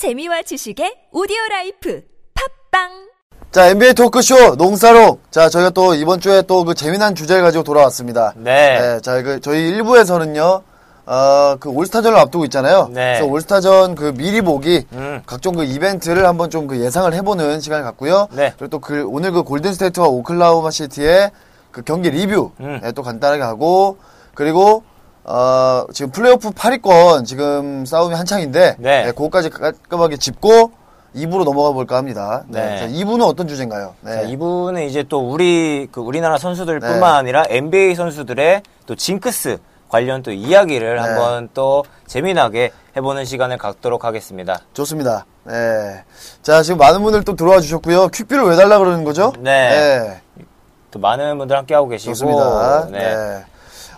재미와 지식의 오디오 라이프 팟빵 자, NBA 토크쇼 농싸롱. 자, 저희가 또 이번 주에 또 그 재미난 주제를 가지고 돌아왔습니다. 네. 자, 그 저희 1부에서는요. 어, 그 올스타전을 앞두고 있잖아요. 네. 그래서 올스타전 그 미리 보기 음. 각종 그 이벤트를 한번 좀 그 예상을 해 보는 시간을 갖고요. 네. 그리고 또 그 오늘 그 골든 스테이트와 오클라호마 시티의 그 경기 리뷰 음. 예, 또 간단하게 하고 그리고 어, 지금 플레이오프 8위권 지금 싸움이 한창인데 네. 예, 그거까지 깔끔하게 짚고 2부로 넘어가 볼까 합니다. 네. 네. 자, 2부는 어떤 주제인가요? 네. 자, 이분은 이제 또 우리 그 우리나라 선수들뿐만 네. 아니라 NBA 선수들의 또 징크스 관련 또 이야기를 네. 한번 또 재미나게 해보는 시간을 갖도록 하겠습니다. 좋습니다. 네. 자, 지금 많은 분들 또 들어와 주셨고요. 퀵비를 왜 달라 그러는 거죠? 네. 또 많은 분들 함께 하고 계시고 좋습니다. 네. 네.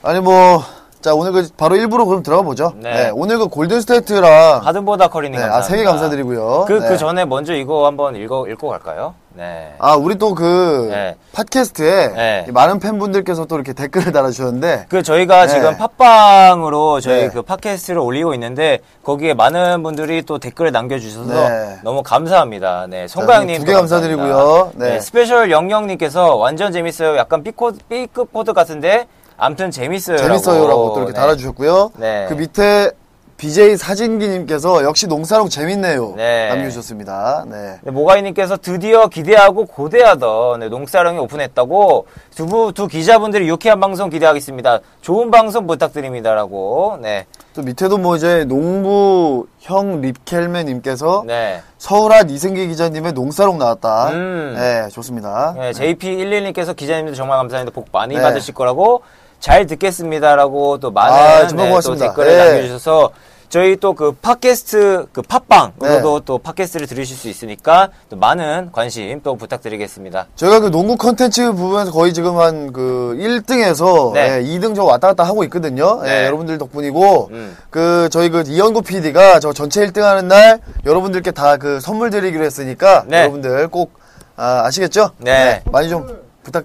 아니 뭐, 자, 오늘 그 바로 1부로 그럼 들어가 보죠. 네. 네. 오늘 그 골든 스테이트랑 하든보다 커리님 네. 아, 세 개 감사드리고요. 그, 네. 그 전에 먼저 이거 한번 읽어, 읽고 갈까요? 네. 아, 우리 또 그 네. 팟캐스트에 네. 이 많은 팬분들께서 또 이렇게 댓글을 달아주셨는데 그 저희가 네. 지금 팟빵으로 저희 네. 그 팟캐스트를 올리고 있는데 거기에 많은 분들이 또 댓글을 남겨주셔서 네. 너무 감사합니다. 네, 송가영님 두개 감사드리고요. 네. 스페셜 영영님께서 완전 재밌어요. 약간 B코 B급 포드 같은데 암튼 재밌어요. 재밌어요라고 또 이렇게 네. 달아주셨고요. 네. 그 밑에 BJ 사진기님께서 역시 농사롱 재밌네요. 네. 남겨주셨습니다. 네. 네, 모가이님께서 드디어 기대하고 고대하던 네, 농사령이 오픈했다고 두, 부- 두 기자분들이 유쾌한 방송 기대하겠습니다. 좋은 방송 부탁드립니다라고. 네, 또 밑에도 뭐 이제 농부 형 립켈맨님께서 네. 서울한 이승기 기자님의 농사롱 나왔다. 음. 네, 좋습니다. 네, JP11님께서 기자님들 정말 감사합니다. 복 많이 네. 받으실 거라고 잘 듣겠습니다라고 또 많은 아, 네, 또. 댓글을 네. 남겨주셔서 저희 또 그 팟캐스트 그 팟빵으로도 네. 또 팟캐스트를 들으실 수 있으니까 또 많은 관심 또 부탁드리겠습니다. 저희가 그 농구 컨텐츠 부분에서 거의 지금 한 그 1등에서 네. 2등 저 왔다 갔다 하고 있거든요. 네. 예, 여러분들 덕분이고 음. 그 저희 그 이연구 PD가 저 전체 1등 하는 날 여러분들께 다 그 선물 드리기로 했으니까 네. 여러분들 꼭 아, 시겠죠 네. 많이 좀 부탁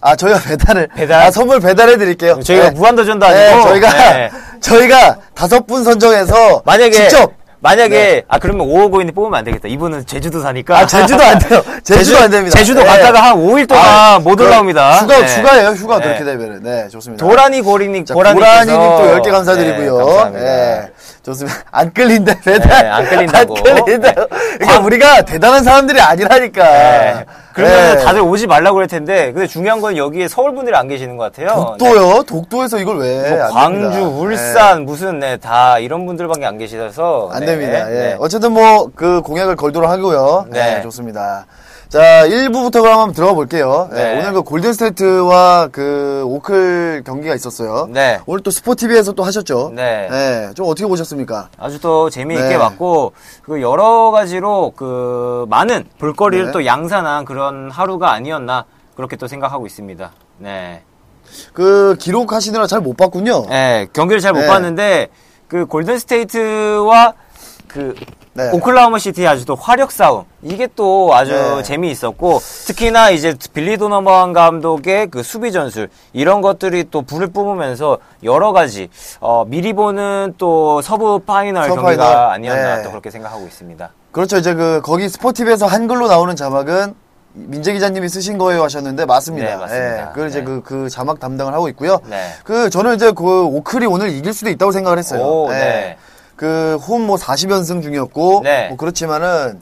아, 저희가 배달을 배달? 아, 선물 배달해 드릴게요. 저희가 네. 무한도전도 네, 아니고 저희가 네. 저희가 다섯 분 선정해서 만약에 직접 만약에 네. 아 그러면 5억 고인이 뽑으면 안 되겠다. 이분은 제주도 사니까. 아, 제주도 안 돼요. 제주도 안 됩니다. 제주도 네. 갔다가 한 5일 동안 아, 못그 올라옵니다. 휴가, 네. 휴가예요, 휴가. 네. 그렇게 되면은. 네, 좋습니다. 도라니 고리님 자, 고라니께서 고라니님 또 10개 감사드리고요. 네, 감사합니다. 네, 좋습니다. 안 끌린다, 배달. 네, 안 끌린다고. 안 끌린다. 그러니까 우리가 대단한 사람들이 아니라니까. 네. 그러면 네. 다들 오지 말라고 그럴 텐데 근데 중요한 건 여기에 서울 분들이 안 계시는 것 같아요. 독도요? 독도에서 이걸 왜? 뭐안 광주, 됩니다. 울산 무슨 네, 다 이런 분들밖에 안 계시셔서 안 네, 됩니다. 예. 네. 어쨌든 뭐 그 공약을 걸도록 하고요. 네. 네. 좋습니다. 자, 1부부터 그럼 한번 들어가 볼게요. 네, 네. 오늘 그 골든 스테이트와 그 오클 경기가 있었어요. 네. 오늘 또 스포티비에서 또 하셨죠. 네. 좀 어떻게 보셨습니까? 아주 또 재미있게 네. 봤고 그 여러 가지로 그 많은 볼거리를 네. 또 양산한 그런 하루가 아니었나 그렇게 또 생각하고 있습니다. 네. 그 기록하시느라 잘 못 봤군요. 네, 경기를 잘못 네. 봤는데 그 골든 스테이트와 그 네. 오클라호마 시티의 아주 또 화력 싸움 이게 또 아주 네. 재미있었고 특히나 이제 빌리 도너먼 감독의 그 수비 전술 이런 것들이 또 불을 뿜으면서 여러 가지 어, 미리 보는 또 서부 파이널 서부 경기가 파이널. 아니었나 네. 또 그렇게 생각하고 있습니다. 그렇죠. 이제 그 거기 스포티비에서 한글로 나오는 자막은 민재 기자님이 쓰신 거예요 하셨는데 맞습니다. 네, 맞습니다. 예, 그걸 이제 네. 그, 그 자막 담당을 하고 있고요. 네. 그 저는 이제 그 오클이 오늘 이길 수도 있다고 생각을 했어요. 오, 예. 네. 그 홈 뭐 40연승 중이었고 네. 뭐 그렇지만은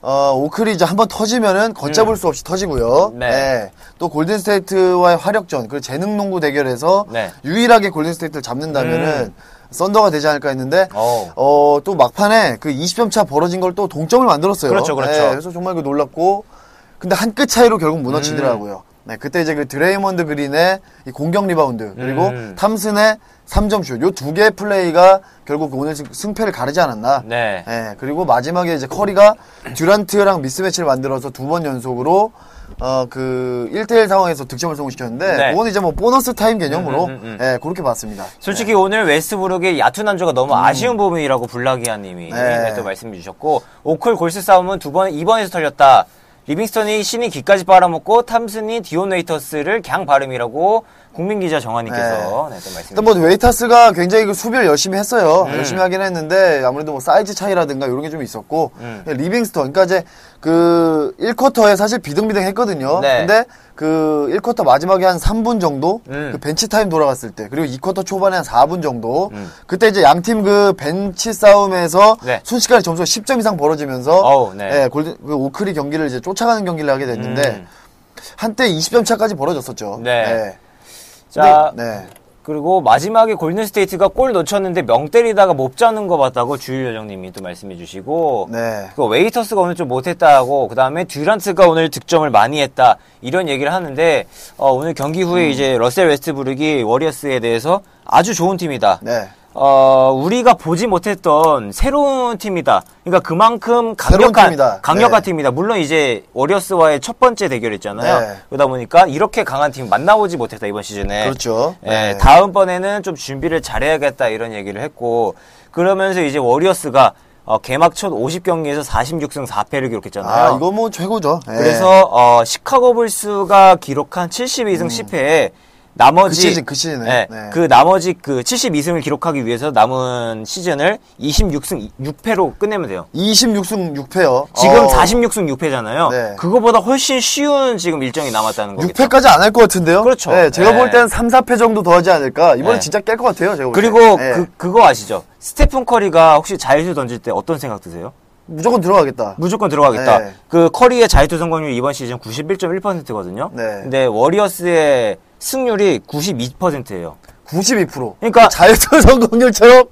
어, 오클이 이제 한번 터지면은 걷잡을 수 없이 터지고요. 네. 예. 또 골든 스테이트와의 화력전, 그 재능 농구 대결에서 네. 유일하게 골든 스테이트를 잡는다면은 썬더가 되지 않을까 했는데 어. 어, 또 막판에 그 20점 차 벌어진 걸 또 동점을 만들었어요. 그렇죠, 그렇죠. 네, 그래서 정말 그 놀랍고 근데 한 끗 차이로 결국 무너지더라고요. 네, 그때 이제 그 드레이먼드 그린의 이 공격 리바운드 그리고 음. 탐슨의 3점 슛. 요 두 개의 플레이가 결국 오늘 승- 승패를 가르지 않았나. 네. 예, 그리고 마지막에 이제 커리가 듀란트랑 미스매치를 만들어서 두 번 연속으로 어, 그 1대1 상황에서 득점을 성공시켰는데 네. 그건 이제 뭐 보너스 타임 개념으로 음, 음, 음, 음. 예, 그렇게 봤습니다. 솔직히 오늘 웨스트브룩의 얕은 한조가 너무 아쉬운 부분이라고 불라기아님이 음. 네. 네, 또 말씀해 주셨고 오클 골스 싸움은 두 번, 이번에서 털렸다. 리빙스턴이 신이 기까지 빨아먹고 탐슨이 디온 웨이터스를 갱 발음이라고 국민 기자 정환님께서 네. 또 말씀. 일단 뭐 웨이터스가 굉장히 그 수비를 열심히 했어요. 열심히 하긴 했는데 아무래도 뭐 사이즈 차이라든가 이런 게 좀 있었고 음. 리빙스턴 그러니까 이제 그 1쿼터에 사실 비등비등했거든요. 네. 근데 그 1쿼터 마지막에 한 3분 정도 음. 그 벤치 타임 돌아갔을 때 그리고 2쿼터 초반에 한 4분 정도 음. 그때 이제 양 팀 그 벤치 싸움에서 네. 순식간에 점수가 10점 이상 벌어지면서 어우, 네. 예, 골든 그 오클이 경기를 이제 쫓아가는 경기를 하게 됐는데 음. 한때 20점 차까지 벌어졌었죠. 네. 예. 자, 네. 그리고 마지막에 골든 스테이트가 골 놓쳤는데 멍 때리다가 못 잡는 거 봤다고 주일 여정님이 또 말씀해 주시고 네. 그 웨이터스가 오늘 좀 못했다고 그 다음에 듀란트가 오늘 득점을 많이 했다 이런 얘기를 하는데 어, 오늘 경기 후에 음. 이제 러셀 웨스트브룩이 워리어스에 대해서 아주 좋은 팀이다. 네. 어, 우리가 보지 못했던 새로운 팀이다. 그러니까 그만큼 강력한, 팀이다. 강력한 네. 팀이다. 물론 이제 워리어스와의 첫 번째 대결이었잖아요. 네. 그러다 보니까 이렇게 강한 팀 만나보지 못했다, 이번 시즌에. 그렇죠. 예, 네. 다음번에는 좀 준비를 잘해야겠다, 이런 얘기를 했고, 그러면서 이제 워리어스가 어, 개막 첫 50경기에서 46승 4패를 기록했잖아요. 아, 이거 뭐 최고죠. 예. 그래서 어, 시카고 불스가 기록한 72승 10패에 나머지 그 시즌, 그 시즌에. 네, 네. 그 나머지 그 72승을 기록하기 위해서 남은 시즌을 26승 6패로 끝내면 돼요. 26승 6패요. 지금 어, 46승 6패잖아요. 네. 그거보다 훨씬 쉬운 지금 일정이 남았다는 거겠죠. 6패까지 안 할 것 같은데요? 그렇죠. 네, 제가 네. 볼 때는 3, 4패 정도 더 하지 않을까? 이번에 네. 진짜 깰 것 같아요, 제가 볼 때. 그리고 네. 그 그거 아시죠? 스테픈 커리가 혹시 자유투 던질 때 어떤 생각 드세요? 무조건 들어가겠다. 무조건 들어가겠다. 네. 그 커리의 자유투 성공률 이번 시즌 91.1%거든요. 네. 근데 워리어스의 승률이 92%예요. 92%. 그러니까- 자유투 성공률처럼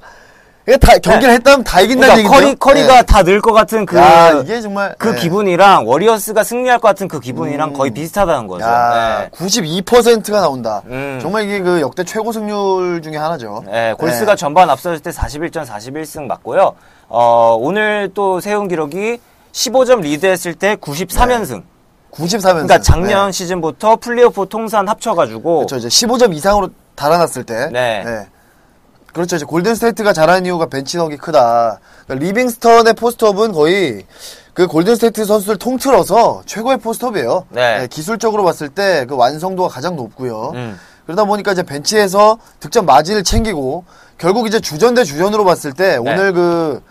다 경기를 네. 했다면 다 이긴다는 그러니까 커리 얘기죠. 커리가 다 넣을 것 같은 그 야, 이게 정말 그 네. 기분이랑 워리어스가 승리할 것 같은 그 기분이랑 거의 비슷하다는 거죠. 야, 네. 92%가 나온다. 음. 정말 이게 그 역대 최고 승률 중에 하나죠. 네, 골스가 네. 전반 앞섰을 때 41점 41승 맞고요. 어, 오늘 또 세운 기록이 15점 리드했을 때 93연승. 94면. 그러니까 작년 시즌부터 플레이오프 통산 합쳐가지고 그렇죠. 이제 15점 이상으로 달아났을 때. 네. 그렇죠. 이제 골든 스테이트가 잘하는 이유가 벤치 덕이 크다. 그러니까 리빙스턴의 post-up은 거의 그 골든 스테이트 선수들 통틀어서 최고의 post-up이에요. 네. 기술적으로 봤을 때 그 완성도가 가장 높고요. 음. 그러다 보니까 이제 벤치에서 득점 마진을 챙기고 결국 이제 주전 대 주전으로 봤을 때 네. 오늘 그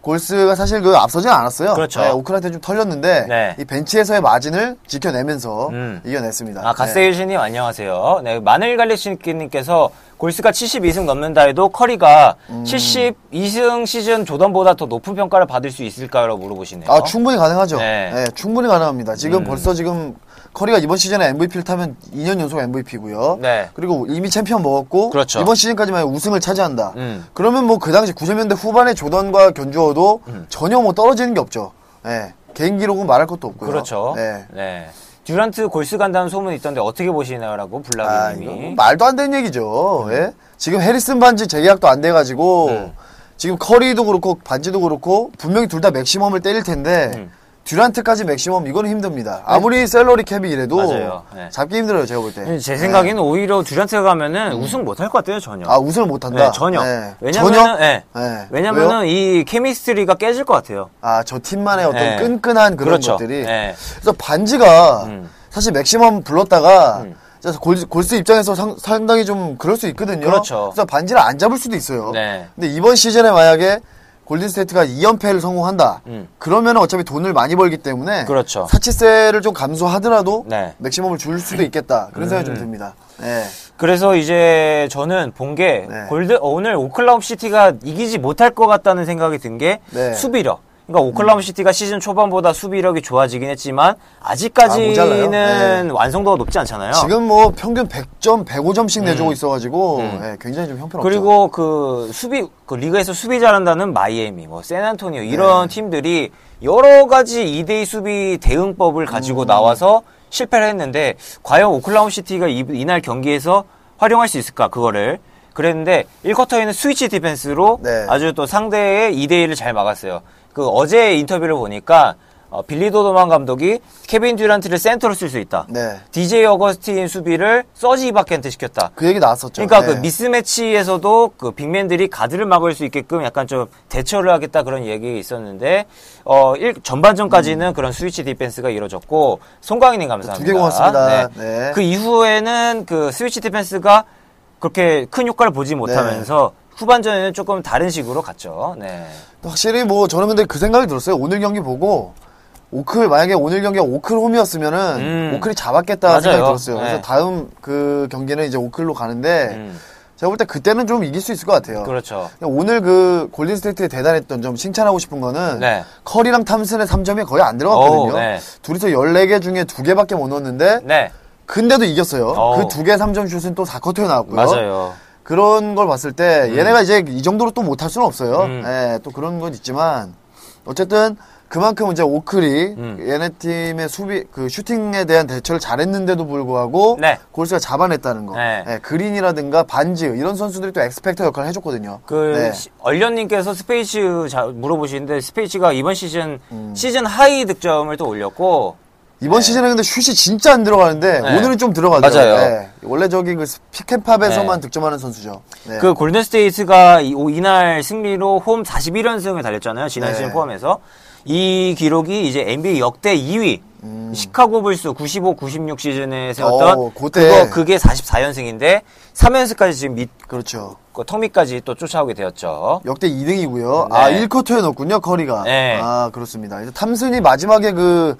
골스가 사실 그 앞서진 않았어요. 그렇죠. 네, 오클한테 좀 털렸는데 네. 이 벤치에서의 마진을 지켜내면서 음. 이겨냈습니다. 아, 가세일신님 안녕하세요. 네, 마늘갈리신님께서 골스가 72승 넘는다 해도 커리가 음. 72승 시즌 조던보다 더 높은 평가를 받을 수 있을까요? 물어보시네요. 아, 충분히 가능하죠. 네. 네. 충분히 가능합니다. 지금 음. 벌써 지금 커리가 이번 시즌에 MVP를 타면 2년 연속 MVP고요. 네. 그리고 이미 챔피언 먹었고 그렇죠. 이번 시즌까지만 우승을 차지한다. 음. 그러면 뭐 그 당시 90년대 후반에 조던과 견주어도 음. 전혀 뭐 떨어지는 게 없죠. 네. 개인 기록은 말할 것도 없고요. 그렇죠. 네. 네. 듀란트 골스 간다는 소문이 있던데 어떻게 보시나요라고 아, 블라기님이. 이거 뭐 말도 안 되는 얘기죠. 예? 지금 해리슨 반즈 재계약도 안 돼가지고 음. 지금 커리도 그렇고 반즈도 그렇고 분명히 둘 다 맥시멈을 때릴 텐데 음. 듀란트까지 맥시멈 이거는 힘듭니다. 아무리 salary cap이 이래도 맞아요. 네. 잡기 힘들어요 제가 볼 때. 제 생각에는 오히려 듀란트가 가면은 우승 못 할 것 같아요, 전혀. 아 우승을 못한다. 네, 전혀. 네. 왜냐면은, 전혀? 네. 네. 왜냐면은 이 chemistry가 깨질 것 같아요. 아 저 팀만의 어떤 네. 끈끈한 그런 그렇죠. 것들이. 네. 그래서 반즈가 음. 사실 맥시멈 불렀다가 음. 그래서 골, 골스 입장에서 상, 상당히 좀 그럴 수 있거든요. 그렇죠. 그래서 반즈를 안 잡을 수도 있어요. 네. 근데 이번 시즌에 만약에 골든스테이트가 2연패를 성공한다. 음. 그러면 어차피 돈을 많이 벌기 때문에 그렇죠. 사치세를 좀 감수하더라도 네. 음. 맥시멈을 줄 수도 있겠다. 그런 생각이 좀 듭니다. 네. 그래서 이제 저는 본게 네. 골드 오늘 오클라호마 시티가 이기지 못할 것 같다는 생각이 든게 네. 수비력. 그러니까 오클라호마 시티가 시즌 초반보다 수비력이 좋아지긴 했지만 아직까지는 아? 네. 완성도가 높지 않잖아요. 지금 뭐 평균 100점, 105점씩 내주고 있어가지고 음. 네, 굉장히 좀 형편없죠. 그리고 그 수비 그 리그에서 수비 잘한다는 마이애미, 뭐 샌안토니오 이런 네. 팀들이 여러 가지 2대2 수비 대응법을 음. 가지고 나와서 실패를 했는데 과연 오클라호마 시티가 이, 이날 경기에서 활용할 수 있을까 그거를 그랬는데 1쿼터에는 switch defense로 네. 아주 또 상대의 2대2를 잘 막았어요. 그 어제 인터뷰를 보니까 어, 빌리 도노반 감독이 케빈 듀란트를 센터로 쓸 수 있다. 네. DJ 어거스틴 수비를 서지 이바카한테 시켰다. 그 얘기 나왔었죠. 그러니까 네. 그 mismatch에서도 그 big man들이 가드를 막을 수 있게끔 약간 좀 대처를 하겠다 그런 얘기 있었는데 어 일, 전반전까지는 그런 switch defense가 이루어졌고 송광희님 감사합니다. 음. 두개 고맙습니다. 네. 그 이후에는 그 switch defense가 그렇게 큰 효과를 보지 못하면서 네. 후반전에는 조금 다른 식으로 갔죠. 네. 확실히 뭐 저는 근데 그 생각이 들었어요. 오늘 경기 보고 오클 만약에 오늘 경기가 오클 홈이었으면은 음. 오클이 잡았겠다 맞아요. 생각이 들었어요. 네. 그래서 다음 그 경기는 이제 오클로 가는데 음, 제가 볼 때 그때는 좀 이길 수 있을 것 같아요. 그렇죠. 오늘 그 골든 스테이트에 대단했던 점 칭찬하고 싶은 거는 네. 커리랑 탐슨의 3점이 거의 안 들어갔거든요. 오, 네. 둘이서 14개 중에 2개밖에 못 넣었는데 네. 근데도 이겼어요. 오. 그두 개 3점 슛은 또 4쿼터에 나왔고요. 맞아요. 그런 걸 봤을 때 얘네가 이제 이 정도로 또 못할 수는 없어요. 음. 예, 또 그런 건 있지만 어쨌든 그만큼 이제 오클이 음. 얘네 팀의 수비 그 슈팅에 대한 대처를 잘했는데도 불구하고 네. 골스가 잡아냈다는 거. 네. 예, 그린이라든가 반즈 이런 선수들이 또 X-factor 역할을 해줬거든요. 그 네. 시- 얼련님께서 스페이츠 자- 물어보시는데 스페이츠가 이번 시즌 음. season high 득점을 또 올렸고 이번 시즌에 근데 슛이 진짜 안 들어가는데 네. 오늘은 좀 들어가죠. 맞아요. 예. 원래 저기 그 pick and pop에서만 네. 득점하는 선수죠. 네. 그 골든 스테이트가 이, 오- 이날 승리로 홈 41연승을 달렸잖아요. 지난 네. 시즌 포함해서 이 기록이 이제 NBA 역대 2위 시카고 불스 95, 96 시즌에 세웠던 어, 그때. 그거 그게 44연승인데 3연승까지 지금 밑 그렇죠. 그 턱밑까지 또 쫓아오게 되었죠. 역대 2등이고요. 네. 아, 1쿼터에 넣었군요, 커리가. 네. 아, 그렇습니다. 그래서 탐슨이 마지막에 그,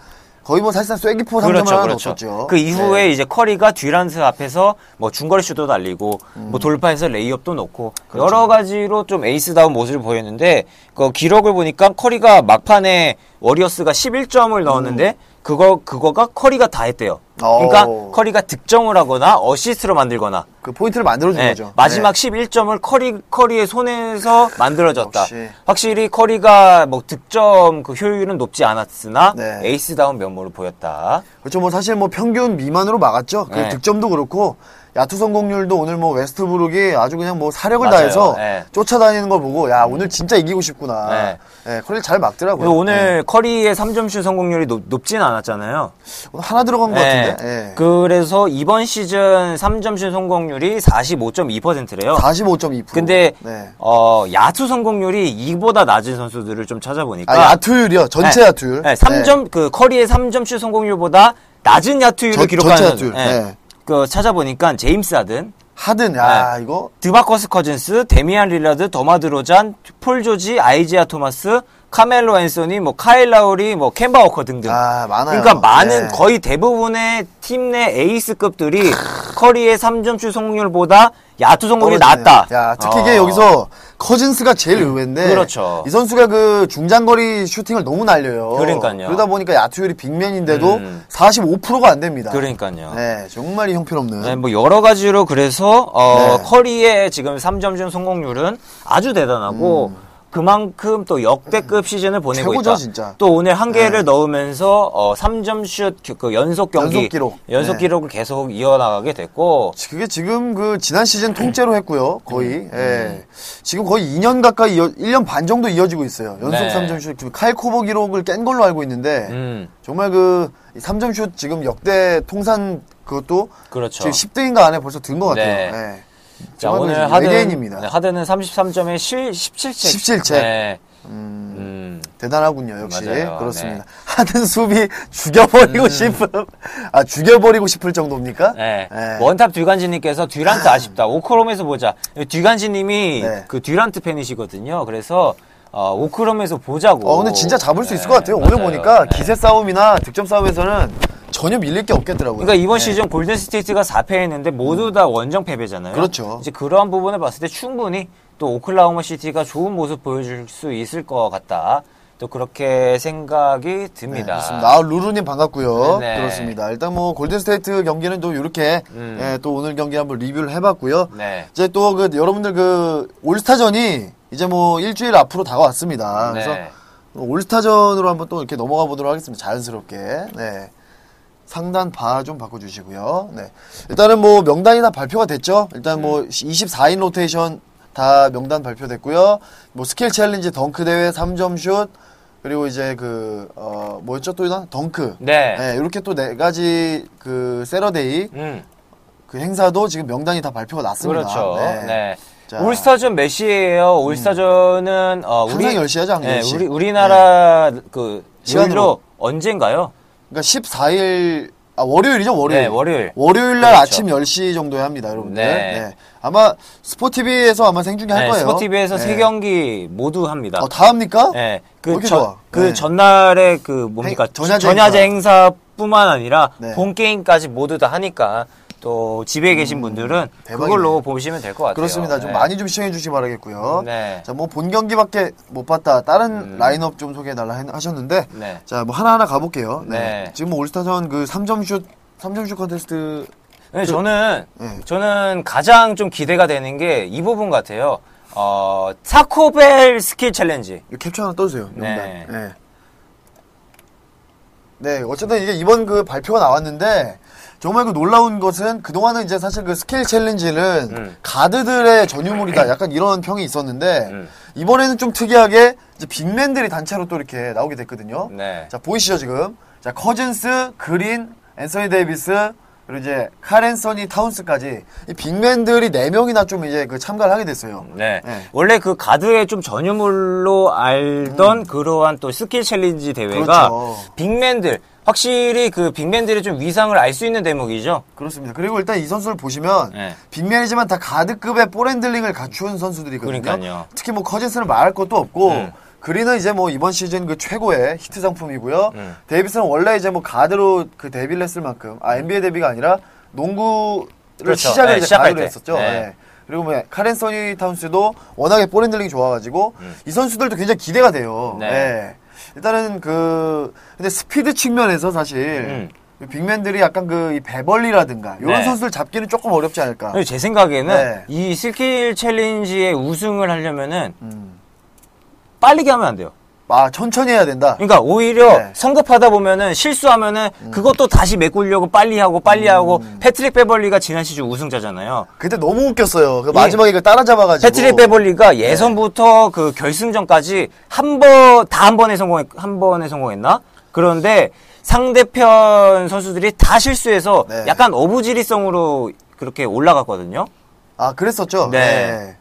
거의 뭐 사실상 쐐기포 3점 그렇죠, 그렇죠. 넣었었죠. 그 이후에 네. 이제 커리가 듀란트 앞에서 뭐 중거리 슛도 날리고 음. 뭐 돌파해서 레이업도 넣고 그렇죠. 여러 가지로 좀 에이스다운 모습을 보였는데 그 기록을 보니까 커리가 막판에 워리어스가 11점을 넣었는데 그거 그거가 커리가 다 했대요. 그러니까 음. 오. 커리가 득점을 하거나 어시스트로 만들거나 그 포인트를 만들어 준 네, 거죠. 마지막 네. 11점을 커리 커리의 손에서 만들어졌다. 역시. 확실히 커리가 뭐 득점 그 효율은 높지 않았으나 네. 에이스다운 면모를 보였다. 그렇죠. 뭐 사실 뭐 평균 미만으로 막았죠. 그 네. 득점도 그렇고 야투 성공률도 오늘 뭐 웨스트브룩이 아주 그냥 뭐 사력을 맞아요. 다해서 네. 쫓아다니는 걸 보고 야 오늘 진짜 이기고 싶구나. 네. 네. 커리를 잘 막더라고요. 오늘 네. 커리의 3점슛 성공률이 높, 높지는 않았잖아요. 오늘 하나 들어간 것 네. 같은데. 네. 그래서 이번 시즌 3점슛 성공률이 45.2%래요. 45.2%. 근데 네. 어, 야투 성공률이 이보다 낮은 선수들을 좀 찾아보니까 아, 야투율이요. 전체 네. 야투율. 네, 3점 그 커리의 3점슛 성공률보다 낮은 야투율을 전- 기록하는. 야투율. 네. 네. 그 찾아보니까 제임스 하든, 하든 야 네. 이거 드마커스 커즌스, 데미안 릴라드, 더마 드로잔, 폴 조지, 아이재아 토마스, 카멜로 앤소니, 뭐 카일 라우리, 뭐 캠바 워커 등등. 아, 많아요. 그러니까 많은 네. 거의 대부분의 팀 내 에이스급들이 커리의 3점슛 성공률보다 야투 성공률이. 낮다. 야, 특히 이게 어. 여기서 커즌스가 제일 의외인데. 그렇죠. 이 선수가 그 중장거리 슈팅을 너무 날려요. 그러니까요. 그러다 보니까 야투율이 빅맨인데도 음. 45%가 안 됩니다. 그러니까요. 네, 정말 이 형편없는. 네, 뭐 여러 가지로 그래서 어, 네. 커리의 지금 3점슛 성공률은 아주 대단하고 그만큼 또 역대급 시즌을 보내고 음. 최고죠, 있다. 진짜. 또 오늘 한 개를 네. 넣으면서 어, 3점 슛 그 연속 경기 연속 기록. 연속 네. 기록을 계속 이어나가게 됐고 그게 지금 그 지난 시즌 통째로 했고요. 거의. 음. 예. 지금 거의 2년 가까이, 이어, 1년 반 정도 이어지고 있어요. 연속 네. 3점슛. 그칼 코보 기록을 깬 걸로 알고 있는데. 음, 정말 그 3점 슛 지금 역대 통산 그것도 그렇죠. 지금 10등인가 안에 벌써 든 것 같아요. 네. 예. 자, 오늘 그 하든 외계인입니다. 네, 하든은 33점에 17책. 17책. 네. 음. 대단하군요, 역시. 맞아요. 그렇습니다. 네. 하든 수비 죽여버리고 싶은, 아, 죽여버리고 싶을 정도입니까? 네. 네. 원탑 듀간지님께서 듀란트 아쉽다. 오클 홈에서 보자. 듀간지님이 네. 그 듀란트 팬이시거든요. 그래서 어, 오클 홈에서 보자고. 어, 근데 진짜 잡을 수 네, 있을 것 같아요. 오늘 맞아요. 보니까 네. 기세 싸움이나 득점 싸움에서는 전혀 밀릴 게 없겠더라고요. 그러니까 이번 네. 시즌 골든 스테이트가 4패했는데 모두 다 원정 패배잖아요. 그렇죠. 이제 그러한 부분을 봤을 때 충분히 또 오클라호마 시티가 좋은 모습 보여줄 수 있을 것 같다. 또 그렇게 생각이 네, 듭니다. 그렇습니다. 아, 루루님 반갑고요. 네. 그렇습니다. 일단 뭐 골든스테이트 경기는 또 이렇게 음. 예, 또 오늘 경기 한번 리뷰를 해봤고요. 네. 이제 또 그 여러분들 그 올스타전이 이제 뭐 일주일 앞으로 다가왔습니다. 그래서 네. 올스타전으로 한번 또 이렇게 넘어가 보도록 하겠습니다. 자연스럽게. 네. 상단 바 좀 바꿔주시고요. 네. 일단은 뭐 명단이 다 발표가 됐죠. 일단 뭐 24인 로테이션 다 명단 발표됐고요. 뭐 skill challenge 덩크 대회 3점 슛, 그리고 이제 그, 어, 뭐였죠? 또 있나? 덩크. 네. 네, 이렇게 또 네 가지 그 Saturday 음, 그 행사도 지금 명단이 다 발표가 났습니다. 그렇죠. 네. 자. 올스타전 몇 시에요? 올스타전은 어, 우리 항상 10시 하죠, 항상 네, 10시. 우리 우리나라 그 시간으로. 시간으로 언젠가요? 그러니까 14일 아 월요일이죠 월요일. 네, 월요일. 월요일 날 그렇죠. 아침 10시 정도에 합니다, 여러분들. 네. 네. 아마 스포티비에서 아마 생중계 할 네, 거예요. 스포티비에서 네. 세 경기 모두 합니다. 어, 다 합니까? 네, 왜 그, 좋아? 그 네. 전날에 그 뭡니까 행- 전야제 전야제 행사 뿐만 아니라 네. 본 게임까지 모두 다 하니까 또 집에 계신 분들은 음, 대박이네. 그걸로 보시면 될 것 같아요. 그렇습니다. 좀 네. 많이 좀 시청해 주시기 바라겠고요. 네. 자, 뭐 본 경기밖에 못 봤다. 다른 라인업 좀 소개해 달라 하셨는데 네. 자, 뭐 하나하나 가 볼게요. 네. 네. 지금 뭐 올스타전 그 3점 슛 3점 슛 컨테스트 네, 저는 네. 저는 가장 좀 기대가 되는 게 이 부분 같아요. 어, 타코벨 skill challenge. 이거 캡처 하나 떠주세요. 명단. 네. 네. 네, 어쨌든 이게 이번 그 발표가 나왔는데 정말 그 놀라운 것은 그동안은 이제 사실 그 skill challenge는 음. 가드들의 전유물이다. 약간 이런 평이 있었는데 음. 이번에는 좀 특이하게 이제 big man들이 단체로 또 이렇게 나오게 됐거든요. 네. 자, 보이시죠, 지금? 자, 커즌스, 그린, 앤서니 데이비스, 그리고 이제 칼앤서니 타운스까지 이 big man들이 4명이나 좀 이제 그 참가를 하게 됐어요. 네. 네. 원래 그 가드의 좀 전유물로 알던 그러한 또 skill challenge 대회가 음. 그렇죠. big man들 확실히 그 big man들의 좀 위상을 알 수 있는 대목이죠. 그렇습니다. 그리고 일단 이 선수를 보시면 네. big man이지만 다 가드급의 ball handling을 갖춘 선수들이거든요. 그러니까요. 특히 뭐 커즌스는 말할 것도 없고 음. 그린은 이제 뭐 이번 시즌 그 최고의 히트 상품이고요. 음. 데이비스는 원래 이제 뭐 가드로 그 데뷔를 했을 만큼 아 NBA 데뷔가 아니라 농구를 그렇죠. 시작을 네, 이제 시작할 가드로 때. 했었죠. 네. 네. 그리고 뭐 칼앤서니 타운스도 워낙에 ball handling이 좋아가지고 음. 이 선수들도 굉장히 기대가 돼요. 네. 네. 일단은 그 근데 스피드 측면에서 사실 음. 이 big man들이 약간 그이 베벌리라든가 이런 네. 선수들 잡기는 조금 어렵지 않을까. 제 생각에는 네. 이 skill challenge의 우승을 하려면은 음. 빠르게 하면 안 돼요. 아 천천히 해야 된다. 그러니까 오히려 네. 성급하다 보면은 실수하면은 그것도 다시 메꾸려고 빨리 하고 빨리 하고 패트릭 베벌리가 지난 시즌 우승자잖아요. 그때 너무 웃겼어요. 그 예. 마지막에 그 따라잡아가지고. 패트릭 베벌리가 예선부터 그 결승전까지 한 번 다 한 번에 성공했 한 번에 성공했나? 그런데 상대편 선수들이 다 실수해서 네. 약간 어부지리성으로 그렇게 올라갔거든요. 아 그랬었죠. 네.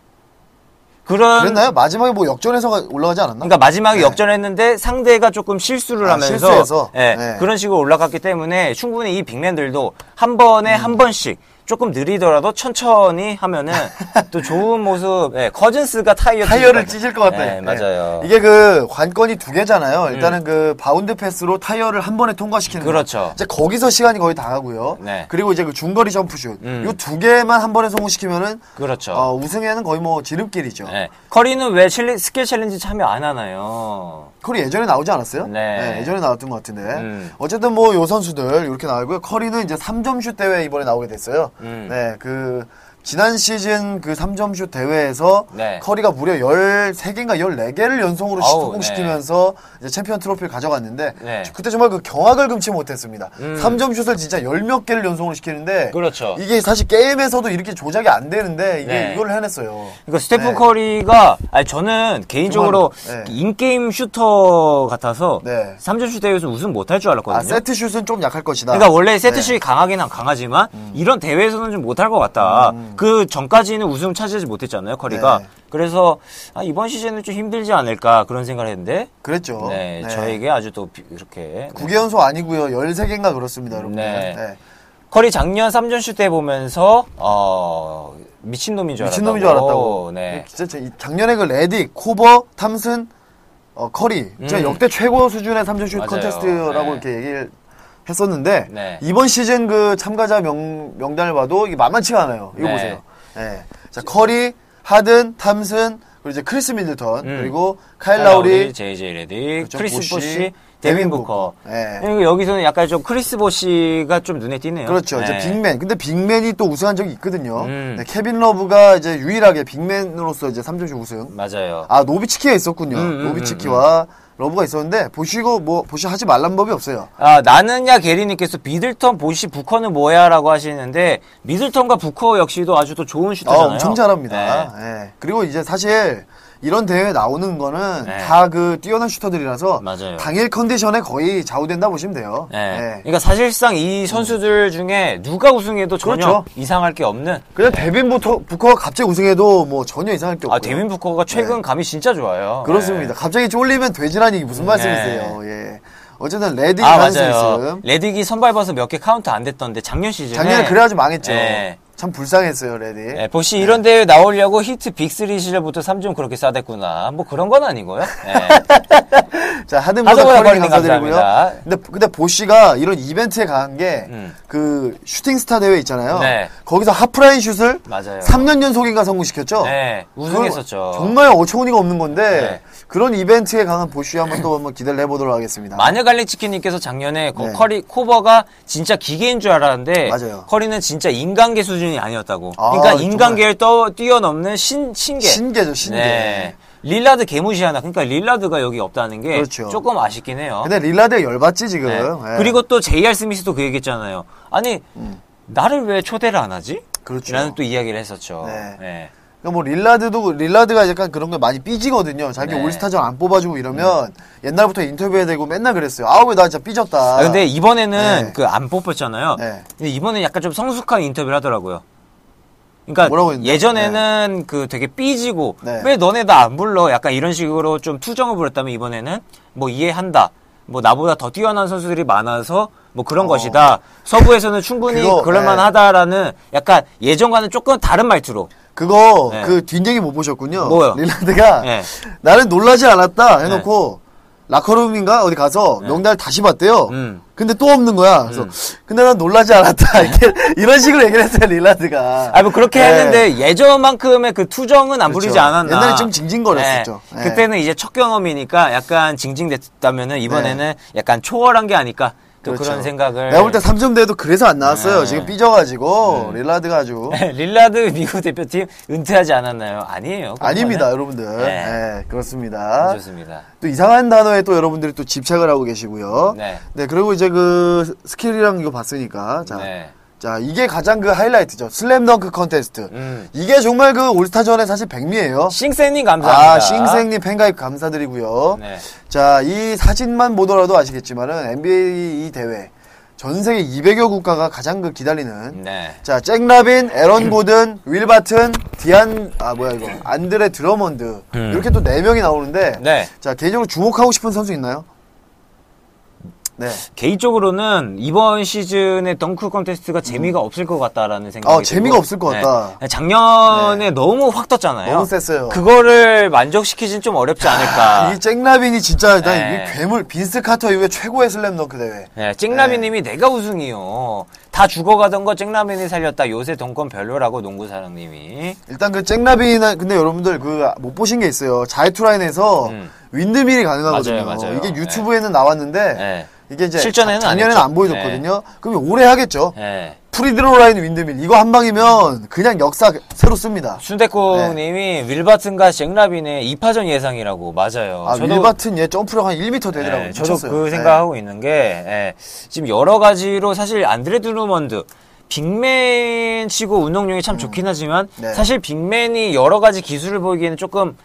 그런 그랬나요? 마지막에 뭐 역전해서 올라가지 않았나? 그러니까 마지막에 네. 역전했는데 상대가 조금 실수를 아, 하면서 실수해서? 예, 네. 그런 식으로 올라갔기 때문에 충분히 이 빅맨들도 한 번에 음. 한 번씩 조금 느리더라도 천천히 하면은 또 좋은 모습. 예, 커즌스가 타이어 타이어를 찢을 것 같아. 네, 맞아요. 음. 이게 그 관건이 두 개잖아요. 일단은 그 바운드 패스로 타이어를 한 번에 통과시키는 거. 그렇죠. 이제 거기서 시간이 거의 다 가고요. 네. 그리고 이제 그 중거리 점프슛. 음. 이두 개만 한 번에 성공시키면은 그렇죠. 어, 우승에는 거의 뭐 지름길이죠. 예. 커리는 왜 chall- skill challenge 참여 안 하나요? 커리 예전에 나오지 않았어요? 네. 예전에 나왔던 것 같은데. 음. 어쨌든 뭐 요 선수들 이렇게 나오고요. 커리는 이제 3점슛 대회 이번에 나오게 됐어요. 음. 네, 그 지난 시즌 그 3점슛 대회에서 네. 커리가 무려 13개인가 14개를 연속으로 아우, 성공시키면서 이제 챔피언 트로피를 가져갔는데 네. 그때 정말 그 경악을 금치 못했습니다. 음. 3점슛을 진짜 열 몇 개를 연속으로 시키는데 그렇죠. 이게 사실 게임에서도 이렇게 조작이 안 되는데 이게 네. 이걸 해냈어요. 그러니까 스테픈 네. 커리가 아니 저는 개인적으로 네. in-game shooter 같아서 네. 3점 슛 대회에서 우승 못할 줄 알았거든요. 아, 세트슛은 좀 약할 것이다. 그러니까 원래 세트 네. 슛이 강하긴 한 강하지만 음. 이런 대회에서는 좀 못할 것 같다. 그 전까지는 우승 차지하지 못했잖아요, 커리가. 네. 그래서 아, 이번 시즌은 좀 힘들지 않을까 그런 생각을 했는데 그랬죠. 네, 네. 저에게 아주 또 비- 이렇게 네. 9개 연속 아니고요. 13개인가 그렇습니다, 여러분. 네. 네. 커리 작년 3점 슛때 보면서 어 미친놈인 줄 알았다고. 미친놈인 줄 알았다고. 네. 진짜 저- 이 작년에 그 레딕, 코버, 톰슨, 어, 커리. 진짜 음. 역대 최고 수준의 3점슛 맞아요. 컨테스트라고 네. 이렇게 얘기를 했었는데 네. 이번 시즌 그 참가자 명, 명단을 봐도 이게 만만치가 않아요. 이거 네. 보세요. 네. 자, 커리, 하든, 톰슨, 그리고 이제 크리스 미들턴, 음. 그리고 카일 라우리, 제이제이 레딕, 그렇죠. 크리스 보시, 보시, 데빈 부커. 네. 그리고 여기서는 약간 좀 크리스 보시가 좀 눈에 띄네요. 그렇죠. 이제 네. big man. 근데 big man이 또 우승한 적이 있거든요. 음. 네, 케빈 러브가 이제 유일하게 big man으로서 이제 3점슛 우승. 맞아요. 아 노비츠키가 있었군요. 음, 음, 노비츠키와 러브가 있었는데 보시고 뭐 보시 하지 말란 법이 없어요. 아, 나는야 게리님께서 미들턴, 보시, 부커는 뭐야라고 하시는데 미들턴과 부커 역시도 아주 또 좋은 아, 슈터잖아요. 엄청 잘합니다. 네. 예. 그리고 이제 사실 이런 대회에 나오는 거는 네. 다 그 뛰어난 슈터들이라서 맞아요. 당일 컨디션에 거의 좌우된다 보시면 돼요. 네. 네. 그러니까 사실상 이 선수들 중에 누가 우승해도 전혀 그렇죠. 이상할 게 없는. 그냥 데빈 부터 부커가 갑자기 우승해도 뭐 전혀 이상할 게 없고. 아, 데빈 부커가 최근 감이 진짜 좋아요. 그렇습니다. 갑자기 쫄리면 돼지라니 무슨 말씀이세요? 예. 어쨌든 레딕 아, 가능성이. 있음. 레딕이 선발버섯 몇개 카운트 안 됐던데 작년 시즌에 작년에 그래가지고 망했죠. 네. 참 불쌍했어요, 레딕. 네, 보쉬 이런 대회 나오려고 히트 빅3 시절부터 3점 그렇게 싸댔구나. 뭐 그런 건 아니고요. 네. 자, 커링 커링 감사드리고요. 감사합니다. 근데, 근데 보쉬가 이런 이벤트에 강한 게, 음. 그, 슈팅스타 대회 있잖아요. 네. 거기서 하프라인 슛을 맞아요. 3년 연속인가 성공시켰죠? 네, 우승했었죠. 정말 어처구니가 없는 건데, 네. 그런 이벤트에 강한 보쉬 한번 또 한번 기대를 해보도록 하겠습니다. 마녀 갈릭치킨님께서 작년에 그 네. 커리 코버가 진짜 기계인 줄 알았는데 맞아요. 커리는 진짜 인간계 수준 이 아니었다고. 아, 그러니까. 인간계를 떠 뛰어넘는 신 신계. 신계죠, 신계. 네. 릴라드 개무시하나. 그러니까 릴라드가 여기 없다는 게 그렇죠. 조금 아쉽긴 해요. 근데 릴라드가 열받지, 지금. 네. 예. 그리고 또 J.R. 스미스도 그 얘기했잖아요. 아니 나를 왜 초대를 안 하지? 음. 그렇죠. 라는 또 이야기를 했었죠. 네. 네. 그러니까 뭐 릴라드도 릴라드가 약간 그런 거 많이 삐지거든요. 자기 네. 올스타전 안 뽑아주고 이러면 옛날부터 인터뷰해야 되고 맨날 그랬어요. 아우 왜나 진짜 삐졌다. 아, 근데 이번에는 네. 그안 뽑혔잖아요. 네. 근데 이번에 약간 좀 성숙한 인터뷰를 하더라고요. 그러니까 뭐라고? 예전에는 그 되게 삐지고 네. 왜 너네 나 안 불러? 약간 이런 식으로 좀 투정을 부렸다면 이번에는 뭐 이해한다. 뭐 나보다 더 뛰어난 선수들이 많아서 뭐 그런 것이다. 서부에서는 충분히 어. 그거, 그럴 만하다라는 약간 예전과는 조금 다른 말투로. 그거 네. 그 뒷얘기 못 보셨군요. 뭐요? 릴라드가 네. 나는 놀라지 않았다 해놓고 라커룸인가 어디 가서 명단을 다시 봤대요. 음. 근데 또 없는 거야. 그래서 근데 난 놀라지 않았다. 이렇게 이런 식으로 얘기를 했어요 릴라드가. 아, 뭐 그렇게 네. 했는데 예전만큼의 그 투정은 안 그렇죠. 부리지 않았나. 옛날에 좀 징징거렸었죠. 네. 네. 그때는 이제 첫 경험이니까 약간 징징댔다면은 이번에는 약간 초월한 게 아닐까. 또그 그렇죠. 런 생각을. 내가 볼 때 3점 대도 그래서 안 나왔어요. 네. 지금 삐져가지고 릴라드가 아주 릴라드 미국 대표팀 은퇴하지 않았나요? 아니에요. 아닙니다, 여러분들. 네. 네, 그렇습니다. 좋습니다. 또 이상한 단어에 또 여러분들이 또 집착을 하고 계시고요. 네. 네, 그리고 이제 그 스킬이랑 이거 봤으니까. 자, 네. 자, 이게 가장 그 하이라이트죠. 슬램덩크 컨테스트. 음. 이게 정말 그 올스타전에 사실 백미예요. 싱생님 감사합니다. 아, 싱생님 팬가입 감사드리고요. 네. 자, 이 사진만 보더라도 아시겠지만은 NBA 이 대회 전 세계 200여 국가가 가장 그 기다리는 네. 자, 잭 라빈, 에런 고든, 윌 바튼, 디안 아 뭐야 이거 안드레 드러먼드 음. 이렇게 또 네 명이 나오는데 네. 자 개인적으로 주목하고 싶은 선수 있나요? 네. 개인적으로는 이번 시즌의 덩크 컨테스트가 재미가 없을 것 같다라는 생각이 아, 재미가 들고, 없을 것 같다. 네. 작년에 너무 확 떴잖아요. 너무 셌어요. 그거를 만족시키진 좀 어렵지 않을까. 이 잭라빈이 진짜 난 네. 이 괴물 빈스 카터 이후에 최고의 슬램덩크 대회. 네, 잭라빈이 내가 우승이요. 다 죽어가던 거 잭라빈이 살렸다. 요새 덩콘 별로라고 농구 사랑님이. 일단 그 잭라빈 근데 여러분들 그 못 보신 게 있어요. 자유투 라인에서 음. windmill이 가능하거든요. 맞아요, 맞아요. 이게 유튜브에는 나왔는데 네. 이게 이제 실전에는 안 작년에는 했죠. 안 보여줬거든요. 그럼 올해 하겠죠. 네. free throw line windmill 이거 한 방이면 그냥 역사 새로 씁니다. 순대콩님이 윌바튼과 잭라빈의 2파전 예상이라고 맞아요. 아, 윌바튼 얘 점프력 한 1m 되더라고요. 네, 저도 미쳤어요. 그 네. 생각하고 있는 게 예, 지금 여러 가지로 사실 안드레 드루먼드 빅맨 치고 운동량이 참 좋긴 하지만 네. 사실 빅맨이 여러 가지 기술을 보이기에는 조금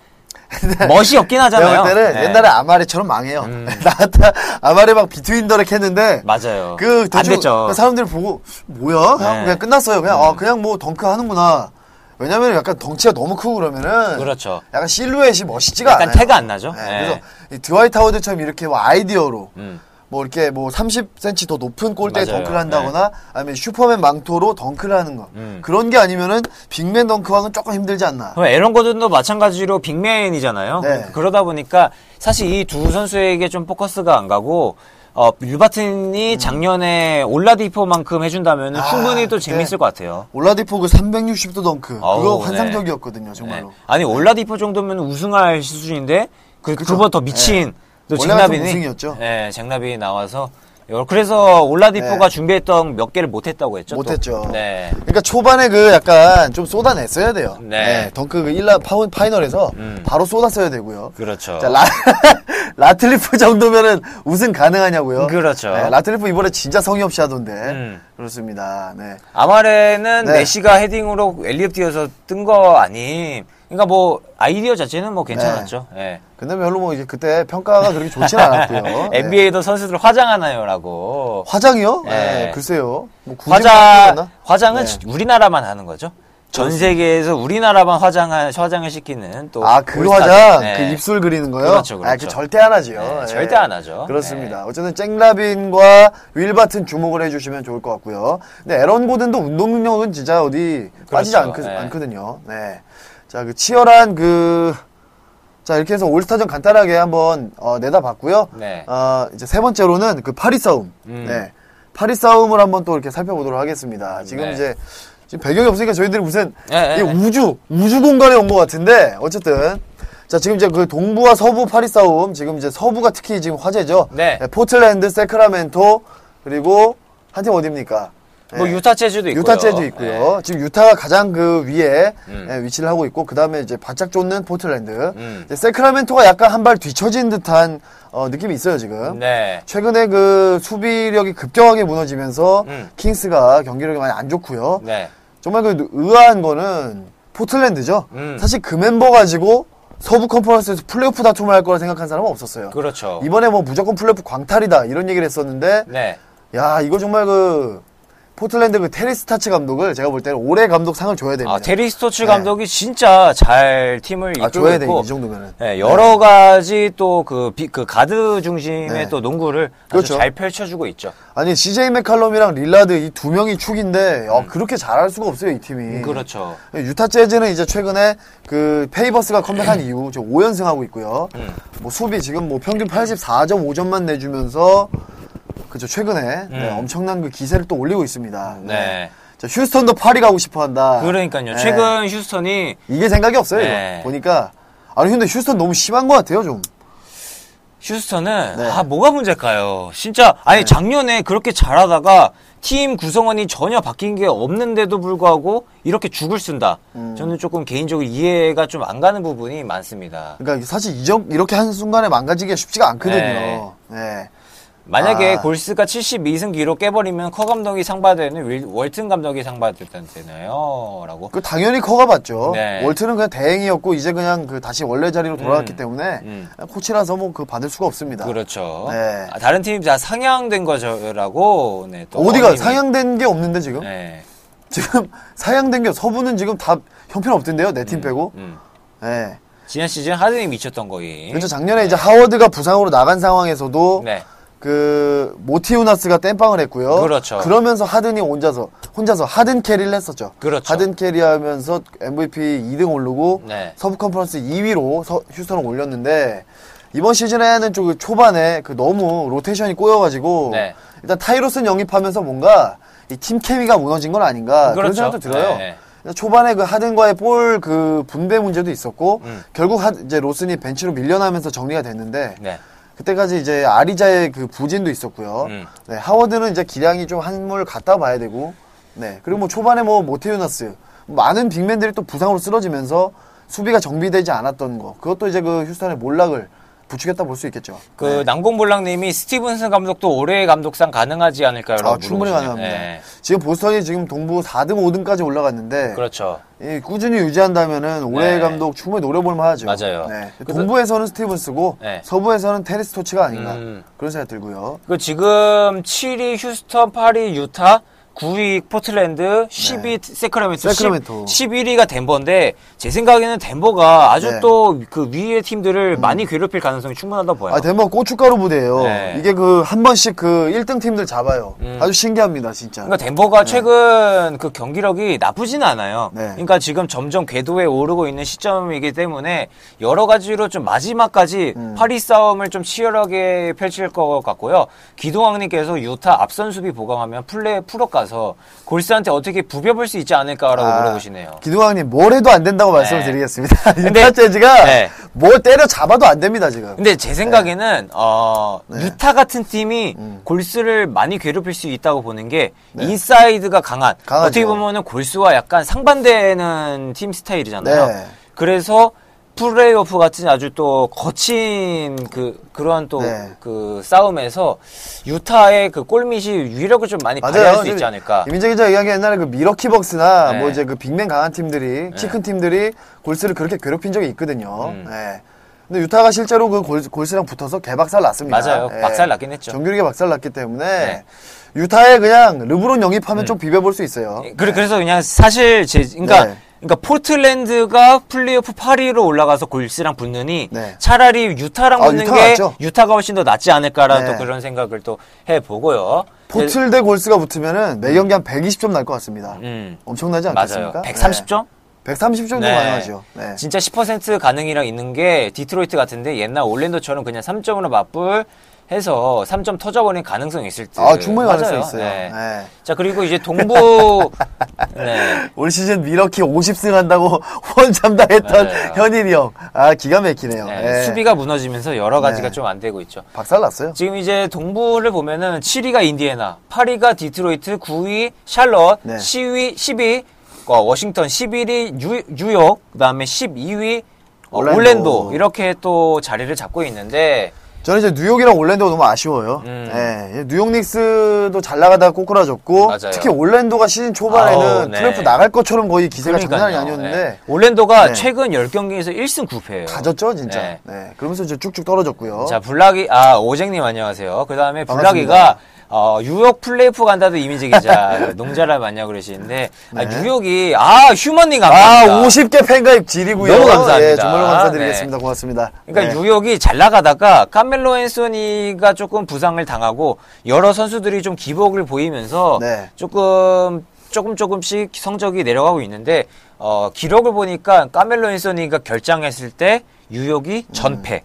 멋이 없긴 하잖아요. 내가 볼 때는 네. 음. 옛날에 아마레처럼 망해요. 나한테 아마레 막 비트윈 더렉 했는데 맞아요. 그안 대충. 사람들이 보고 뭐야? 그냥, 네. 그냥 끝났어요. 그냥 아 그냥 뭐 덩크 하는구나. 왜냐면 약간 덩치가 너무 크고 그러면은 그렇죠. 약간 실루엣이 멋있지가 약간 않아요. 태가 안 나죠? 네, 네. 그래서 이 드와이트 하워드처럼 이렇게 뭐 아이디어로 음. 뭐 이렇게 뭐 30cm 더 높은 골대에 맞아요. 덩크를 한다거나 아니면 슈퍼맨 망토로 덩크를 하는 거 음. 그런 게 아니면은 big man 덩크왕은 조금 힘들지 않나. 그럼 에런 고든도 마찬가지로 big man이잖아요. 네. 그러다 보니까 사실 이 두 선수에게 좀 포커스가 안 가고 어, 윌바튼이 작년에 올라디포만큼 해준다면 음. 아, 충분히 또 재밌을 것 같아요. 올라디포 그 360도 덩크 그거 어우, 환상적이었거든요 정말로. 네. 아니 올라디포 정도면 우승할 수준인데 그. 그보다 더 미친 또 잭라빈이 우승이었죠. 네, 잭라빈이 나와서 여- 그래서 올라디포가 네. 준비했던 몇 개를 못했다고 했죠. 또. 못했죠. 네. 그러니까 초반에 그 약간 좀 쏟아냈어야 돼요. 네. 덩크 그 1라 파운 파이널에서 음. 바로 쏟았어야 되고요. 그렇죠. 자, 라, 라틀리프 정도면은 우승 가능하냐고요? 그렇죠. 네, 라틀리프 이번에 진짜 성의 없이 하던데. 음. 그렇습니다. 네. 아마레는 네. 메시가 헤딩으로 엘리업 뛰어서 뜬 거 아님. 그러니까 뭐 아이디어 자체는 뭐 괜찮았죠. 예. 근데 별로 뭐 이게 그때 평가가 그렇게 좋진 않았고요. 네. NBA도 선수들 화장하나요라고. 화장이요? 네. 네, 글쎄요. 뭐 화장 화장 화장은 네. 우리나라만 하는 거죠. 전 세계에서 우리나라만 화장을 화장을 시키는 또 아, 그 올스타들. 화장, 네. 그 입술 그리는 거요? 그렇죠, 아, 그렇죠. 그 절대 안 하죠. 네, 예. 절대 안 하죠. 그렇습니다. 어쨌든 잭라빈과 윌 바튼 주목을 해주시면 좋을 것 같고요. 근데 에런 고든도 운동 능력은 진짜 어디 빠지지 않, 네. 않거든요. 네. 자, 그 치열한 그, 자, 이렇게 해서 올스타전 간단하게 한번, 어, 내다봤고요. 네. 어, 이제 세 번째로는 그 8위 싸움. 음. 네. 8위 싸움을 한번 또 이렇게 살펴보도록 하겠습니다. 지금 네. 이제, 지금 배경이 없으니까 저희들이 무슨 네, 이 네, 네. 우주 우주 공간에 온 것 같은데 어쨌든 자 지금 이제 그 동부와 서부 8위 싸움 지금 이제 서부가 특히 지금 화제죠. 네. 포틀랜드, 새크라멘토 그리고 한 팀 어디입니까? 뭐 네. 유타 재즈도 있고요. 유타 재즈 있고요. 네. 지금 유타가 가장 그 위에 음. 예, 위치를 하고 있고 그 다음에 이제 바짝 쫓는 포틀랜드. 음. 새크라멘토가 약간 한 발 뒤처진 듯한 어, 느낌이 있어요 지금. 네. 최근에 그 수비력이 급격하게 무너지면서 음. 킹스가 경기력이 많이 안 좋고요. 네. 정말 그 의아한 거는 포틀랜드죠. 음. 사실 그 멤버 가지고 서부 컨퍼런스에서 플레이오프 다툼을 할 거라 생각한 사람은 없었어요. 그렇죠. 이번에 뭐 무조건 플레이오프 광탈이다 이런 얘기를 했었는데 네. 야 이거 정말 그 포틀랜드 그 테리 스타치 감독을 제가 볼 때는 올해 감독 상을 줘야 됩니다. 아, 테리 스토츠 네. 감독이 진짜 잘 팀을 아, 이끌고 있고 이 정도면은. 네, 여러 가지 또 그 그 가드 중심의 네. 또 농구를 그렇죠. 아주 잘 펼쳐주고 있죠. 아니 CJ 맥칼럼이랑 릴라드 이 두 명이 축인데 야, 그렇게 잘할 수가 없어요 이 팀이. 그렇죠. 유타 재즈는 이제 최근에 그 페이버스가 컴백한 이후 지금 5연승하고 있고요. 음. 뭐 수비 지금 뭐 평균 84.5점만 내주면서 그죠 최근에 네, 음. 엄청난 그 기세를 또 올리고 있습니다. 네. 자, 휴스턴도 파리 가고 싶어 한다. 그러니까요. 네. 최근 휴스턴이 이게 생각이 없어요. 네. 이거. 보니까 아니 근데 휴스턴 너무 심한 것 같아요 좀. 휴스턴은 네. 아 뭐가 문제일까요? 진짜 아니 작년에 그렇게 잘하다가 팀 구성원이 전혀 바뀐 게 없는데도 불구하고 이렇게 죽을 쓴다. 음. 저는 조금 개인적으로 이해가 좀 안 가는 부분이 많습니다. 그러니까 사실 이정 이렇게 한 순간에 망가지기가 쉽지가 않거든요. 네. 네. 만약에 아. 골스가 72승 기록 깨버리면 커 감독이 상 받아야 되는 윌- 월튼 감독이 상 받을 때잖아요. 라고. 그 당연히 커가 봤죠. 네. 월트는 그냥 대행이었고 이제 그냥 그 다시 원래 자리로 돌아왔기 음. 때문에 음. 코치라서 뭐 그 받을 수가 없습니다. 그렇죠. 네. 아, 다른 팀이 다 상향된 거죠라고. 네, 또 어디가 어머님이- 상향된 게 없는데 지금? 네. 지금 상향된 게 서부는 지금 다 형편없던데요 내팀 빼고. 음. 네. 지난 시즌 하든이 미쳤던 거이. 그렇죠. 작년에 이제 하워드가 부상으로 나간 상황에서도 네. 그 모티우나스가 땜빵을 했고요. 그렇죠. 그러면서 하든이 혼자서 혼자서 하든 carry를 했었죠. 그렇죠. 하든 carry하면서 MVP 2등 오르고 네. 서부 컨퍼런스 2위로 휴스턴을 올렸는데 이번 시즌에는 좀 그 초반에 그 너무 로테이션이 꼬여가지고 네. 일단 타이 로슨 영입하면서 뭔가 이 팀 케미가 무너진 건 아닌가 그런 그렇죠. 생각도 들어요. 네. 그래서 초반에 그 하든과의 볼 그 분배 문제도 있었고 음. 결국 하, 이제 로슨이 벤치로 밀려나면서 정리가 됐는데 네. 그때까지 이제 아리자의 그 부진도 있었고요. 음. 네, 하워드는 이제 기량이 좀 한물 갖다 봐야 되고, 네 그리고 뭐 초반에 뭐 모테유나스 많은 빅맨들이 또 부상으로 쓰러지면서 수비가 정비되지 않았던 거 그것도 이제 그 휴스턴의 몰락을 부추겼다 볼 수 있겠죠. 그 네. 남공볼랑님이 스티븐슨 감독도 올해의 감독상 가능하지 않을까요? 아, 충분히 가능합니다. 네. 지금 보스턴이 지금 동부 4등, 5등까지 올라갔는데 그렇죠. 이 꾸준히 유지한다면은 올해의 네. 감독 충분히 노려볼 만하죠. 맞아요. 네. 동부에서는 스티븐스고 네. 서부에서는 테리 스토츠가 아닌가 음. 그런 생각 들고요. 그 지금 7위 휴스턴, 8위 유타, 9위 포틀랜드, 10위 새크라멘토, 네. 새크라멘토. 10, 11위가 덴버인데 제 생각에는 덴버가 아주 네. 또 그 위의 팀들을 많이 괴롭힐 가능성이 충분하다 보여요. 아, 덴버 고춧가루 부대예요. 네. 이게 그 한 번씩 그 1등 팀들 잡아요. 음. 아주 신기합니다, 진짜. 그러니까 덴버가 최근 그 경기력이 나쁘지는 않아요. 네. 그러니까 지금 점점 궤도에 오르고 있는 시점이기 때문에 여러 가지로 좀 마지막까지 음. 8위 싸움을 좀 치열하게 펼칠 것 같고요. 기동왕님께서 유타 앞선 수비 보강하면 플레이오프 가서 골스한테 어떻게 부벼볼 수 있지 않을까라고 아, 물어보시네요. 기동왕님 뭘 해도 안 된다고 말씀을 네. 드리겠습니다. 근데- 재즈가 네. 뭘 때려 잡아도 안 됩니다, 지금. 근데 제 생각에는 어, 네. 유타 같은 팀이 음. 골스를 많이 괴롭힐 수 있다고 보는 게 인사이드가 강한 강하죠. 어떻게 보면은 골스와 약간 상반되는 팀 스타일이잖아요. 네. 그래서 플레이오프 같은 아주 또 거친 그 그러한 또그 네. 싸움에서 유타의 그 골밑이 위력을 좀 많이 발휘할 수 있지 않을까. 이민재 기자 얘기한 게 옛날에 그 밀워키 벅스나 네. 뭐 이제 그 빅맨 강한 팀들이 키 큰 팀들이 골스를 그렇게 괴롭힌 적이 있거든요. 음. 네. 근데 유타가 실제로 그 골, 골스랑 붙어서 개박살 났습니다. 맞아요. 네. 박살 났긴 했죠. 정규리그에 박살 났기 때문에 네. 유타에 그냥 르브론 영입하면 좀 비벼볼 수 있어요. 그래, 그래서 그냥 사실 제, 그러니까, 네. 그러니까 포틀랜드가 플레이오프 8위로 올라가서 골스랑 붙느니 네. 차라리 유타랑 아, 붙는 유타가 게 낫죠. 유타가 훨씬 더 낫지 않을까라는 네. 또 그런 생각을 또 해보고요. 포틀 대 골스가 붙으면은 매 경기 한 120점 날 것 같습니다. 음, 엄청나지 맞아요. 않겠습니까? 130점? 네. 130점 도 가능하죠. 네. 진짜 10% 가능이랑 있는 게 디트로이트 같은데 옛날 올랜도처럼 그냥 3점으로 맞불 해서 3점 터져버리는 가능성이 있을 듯. 아, 충분히 가능성 맞아요. 있어요. 네. 네. 자, 그리고 이제 동부, 네. 올 시즌 밀워키 50승 한다고 원잠당했던 맞아요. 현일이 형. 아, 기가 막히네요. 네, 네. 수비가 무너지면서 여러 가지가 네. 좀안 되고 있죠. 박살 났어요. 지금 이제 동부를 보면은 7위가 인디애나, 8위가 디트로이트, 9위 샬럿, 네. 10위, 10위 어, 워싱턴, 11위 뉴, 뉴욕, 그다음에 12위 어, 올랜도. 올랜도. 이렇게 또 자리를 잡고 있는데 저는 이제 뉴욕이랑 올랜도가 너무 아쉬워요. 음. 네, 뉴욕 닉스도 잘 나가다가 꼬꾸라졌고 맞아요. 특히 올랜도가 시즌 초반에는 아우, 네. 플레이오프 나갈 것처럼 거의 기세가 장난이 그러니까요. 아니었는데 네. 올랜도가 네. 최근 10경기에서 1승 9패예요. 가졌죠 진짜. 네. 네. 그러면서 이제 쭉쭉 떨어졌고요. 자, 블락이, 아, 오쟁님 안녕하세요. 그 다음에 반갑습니다. 블락이가, 어, 뉴욕 플레이오프 간다던 이민재 기자, 농잘알 맞냐고 그러시는데, 아, 네. 뉴욕이, 아, 휴먼님 아, 감사합니다. 50개 팬가입 질이고요. 너무 감사합니다. 예, 정말로 감사드리겠습니다. 고맙습니다. 그러니까 네. 뉴욕이 잘 나가다가 카멜로 앤소니가 조금 부상을 당하고 여러 선수들이 좀 기복을 보이면서 네. 조금 조금 조금씩 성적이 내려가고 있는데 어, 기록을 보니까 카멜로 앤소니가 결장했을 때 뉴욕이 전패.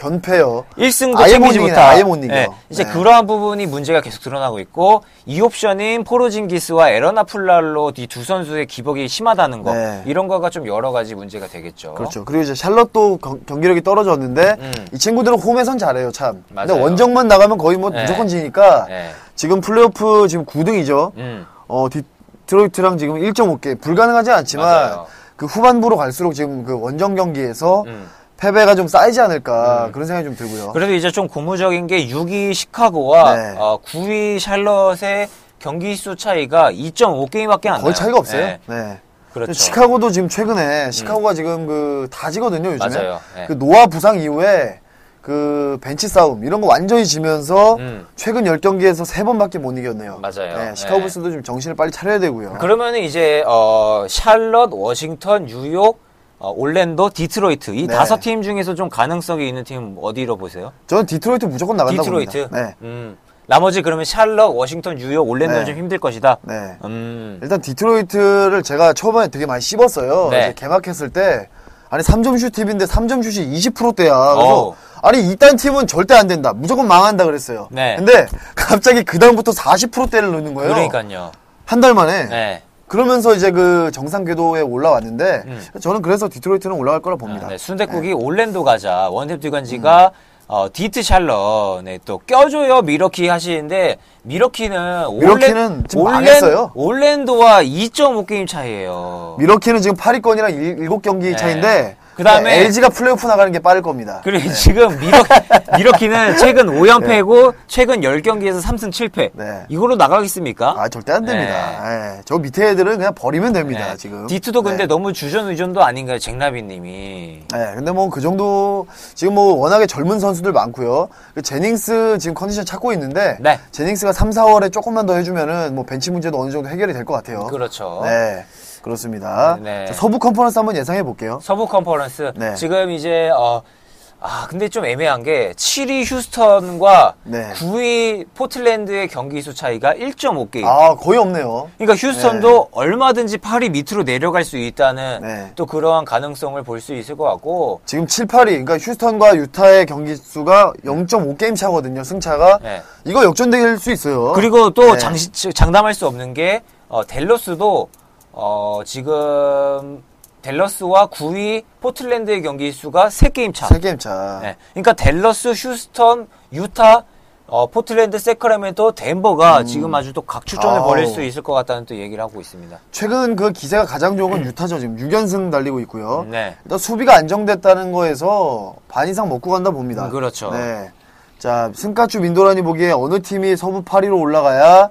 견패요. 1승도 음. 아예 못 챙기지 이기네, 못하. 아예 못 이겨. 이제 네. 그러한 부분이 문제가 계속 드러나고 있고 이 옵션인 포로징기스와 에러나 풀랄로 이 두 선수의 기복이 심하다는 거 네. 이런 거가 좀 여러 가지 문제가 되겠죠. 그렇죠. 그리고 이제 샬럿도 경, 경기력이 떨어졌는데 음. 이 친구들은 홈에선 잘해요, 참. 근데 맞아요. 원정만 나가면 거의 뭐 네. 무조건 지니까 네. 지금 플레이오프 지금 9등이죠. 음. 어, 디트로이트랑 지금 1.5개 불가능하지 않지만 맞아요. 그 후반부로 갈수록 지금 그 원정 경기에서 음. 패배가 좀 쌓이지 않을까 그런 생각이 좀 들고요. 그래도 이제 좀 고무적인 게 6위 시카고와 네. 어, 9위 샬럿의 경기 수 차이가 2.5게임밖에 안 나요. 거의 차이가 없어요. 네, 네. 그렇죠. 시카고도 지금 최근에 시카고가 지금 그 다지거든요 요즘에. 맞아요. 네. 그 노아 부상 이후에 그 벤치 싸움 이런 거 완전히 지면서 음. 최근 10경기에서 3번밖에 못 이겼네요. 맞아요. 네, 시카고 네. 불스도 좀 정신을 빨리 차려야 되고요. 그러면 이제 어, 샬럿, 워싱턴, 뉴욕, 어, 올랜도, 디트로이트 이 네. 다섯 팀 중에서 좀 가능성이 있는 팀 어디로 보세요? 저는 디트로이트 무조건 나간다고 디트로이트. 봅니다. 네. 음. 나머지 그러면 샬럿, 워싱턴, 뉴욕, 올랜도는 네. 좀 힘들 것이다. 네. 음. 일단 디트로이트를 제가 초반에 되게 많이 씹었어요. 네. 이제 개막했을 때 아니 3점 슛 팀인데 3점 슛이 20%대야. 그래서 어우. 아니 이딴 팀은 절대 안 된다. 무조건 망한다 그랬어요. 네. 근데 갑자기 그 다음부터 40%대를 넣는 거예요. 그러니까요. 한 달 만에. 네. 그러면서 이제 그 정상 궤도에 올라왔는데 음. 저는 그래서 디트로이트는 올라갈 거라 봅니다. 네, 순대국이 올랜도 가자. 원탭 두간지가 어, 디트 샬럿에 또 껴줘요 밀워키 하시는데 밀워키는 밀워키는 망했어요. 올랜도와 2.5 게임 차이예요. 밀워키는 지금 8위권이랑 7 경기 네. 차인데 그다음에- LG가 플레이오프 나가는 게 빠를 겁니다. 그리고 지금 밀워, 밀워키는 최근 5연패고 최근 10경기에서 3승 7패. 네. 이걸로 나가겠습니까? 아 절대 안 됩니다. 예, 저 밑에 애들은 그냥 버리면 됩니다. 네. 지금. 디트도 근데 네. 너무 주전 의존도 아닌가요, 잭나비님이. 네, 근데 뭐 그 정도 지금 뭐 워낙에 젊은 선수들 많고요. 그 제닝스 지금 컨디션 찾고 있는데 네. 제닝스가 3, 4월에 조금만 더 해주면은 뭐 벤치 문제도 어느 정도 해결이 될 것 같아요. 그렇죠. 네, 그렇습니다. 네. 자, 서부 컨퍼런스 한번 예상해 볼게요. 서부 컨퍼런스 네. 지금 이제 어, 아 근데 좀 애매한 게 7위 휴스턴과 네. 9위 포틀랜드의 경기 수 차이가 1.5게임. 아 거의 없네요. 그러니까 휴스턴도 얼마든지 8위 밑으로 내려갈 수 있다는 네. 또 그러한 가능성을 볼 수 있을 것 같고 지금 7, 8위, 그러니까 휴스턴과 유타의 경기 수가 0.5게임 차거든요. 승차가 네. 이거 역전될 수 있어요. 그리고 또 네. 장시, 장담할 수 없는 게 어, 댈러스도 어, 지금 댈러스와 9위 포틀랜드의 경기 수가 3게임 차. 3게임 차. 네. 그러니까 댈러스, 휴스턴, 유타 어, 포틀랜드, 새크라멘토, 덴버가 지금 아주 또 각축전을 음. 아우. 벌일 수 있을 것 같다는 또 얘기를 하고 있습니다. 최근 그 기세가 가장 좋은 건 유타죠. 지금 6연승 달리고 있고요. 네. 일단 수비가 안정됐다는 거에서 반 이상 먹고 간다 봅니다. 음, 그렇죠. 네. 자, 승가추 민도란이 보기에 어느 팀이 서부 8위로 올라가야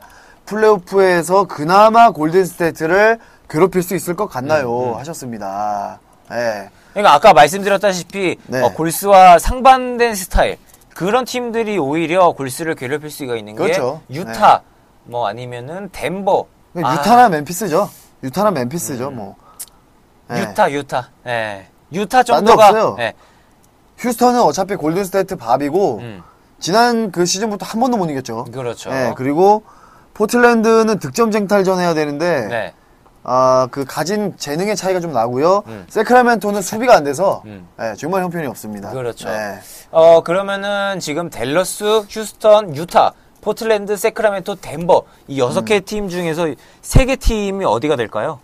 플레이오프에서 그나마 골든스테이트를 괴롭힐 수 있을 것 같나요? 음, 하셨습니다. 네. 그러니까 아까 말씀드렸다시피 네. 어, 골스와 상반된 스타일 그런 팀들이 오히려 골스를 괴롭힐 수가 있는 게 그렇죠. 유타 뭐 아니면은 덴버 아, 유타나 멤피스죠. 유타나 멤피스죠, 뭐. 네. 유타 유타 예 유타 정도가. 예. 휴스턴은 어차피 골든스테이트 밥이고 음, 지난 그 시즌부터 한 번도 못 이겼죠. 그렇죠. 네, 그리고 포틀랜드는 득점 쟁탈전 해야 되는데 네. 아, 그 가진 재능의 차이가 좀 나고요. 음. 세크라멘토는 수비가 안 돼서 음. 네, 정말 형편이 없습니다. 그렇죠. 네. 어 그러면은 지금 댈러스, 휴스턴, 유타, 포틀랜드, 세크라멘토, 덴버 이 여섯 음. 개팀 중에서 세 개 팀이 어디가 될까요?